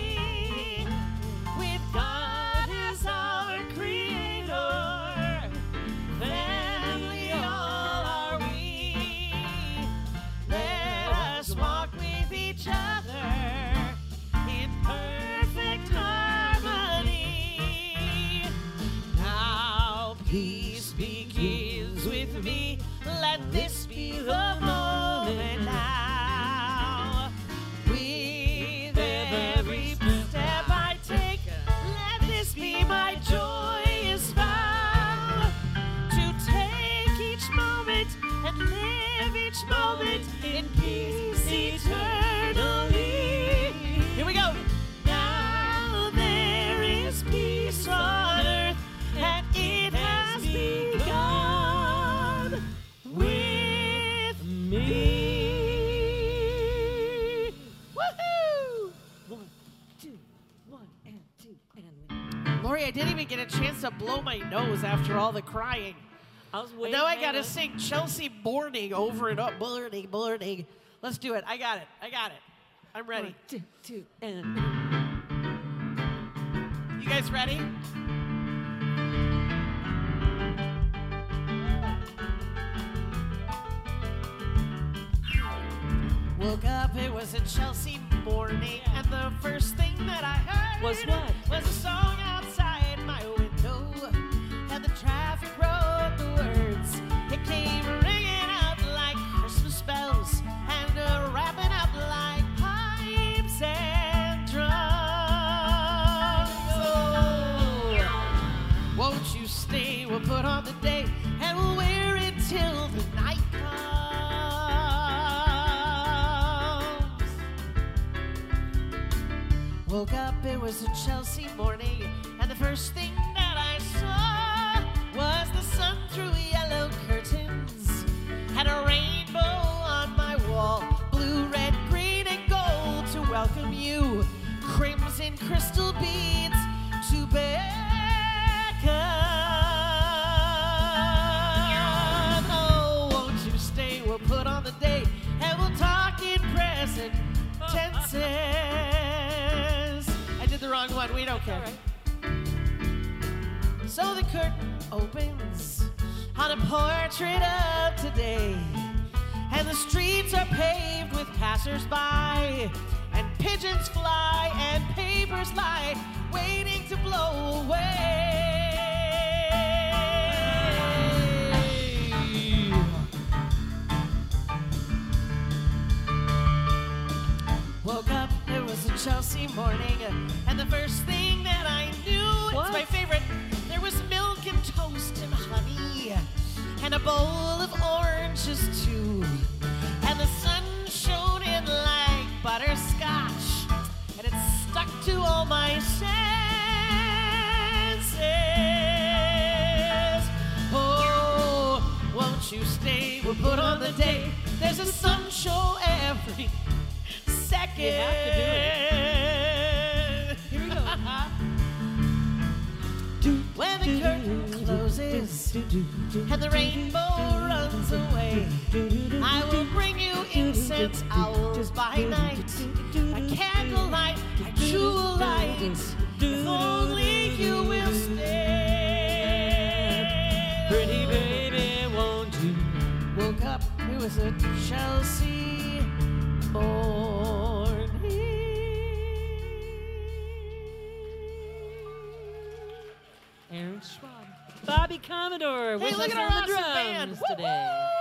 Didn't even get a chance to blow my nose after all the crying. I was waiting. now I gotta sing Chelsea Morning over and up. Morning, morning. Let's do it. I got it. I got it. I'm ready. One, two, two, and You guys ready? Woke up, it was a Chelsea morning, and the first thing that I heard Was what? Was a song Woke up, it was a Chelsea morning, welcome you. Crimson crystal beads to beckon. Oh, won't you stay? We'll put on the date and we'll talk in present tenses. I did the wrong one. We don't care. So the curtain opens on a portrait of today. And the streets are paved with passersby. Pigeons fly and papers lie, waiting to blow away. Woke up, it was a Chelsea morning, and the first thing that I knew, it's my favorite, there was milk and toast and honey, and a bowl of oranges too. And the sun shone in like butterscotch, and it stuck to all my senses. Oh, won't you stay? We'll put on the day. There's a sun show every second. You have to do it. Here we go. when the curtain and the rainbow runs away, I will bring you incense owls by night, a candlelight, a jewel light. If only you will stay. pretty baby, won't you? Woke up, it was a Chelsea morning. Erin Schwab. Bobby Commodore Hey, with look us at our on the awesome band. today.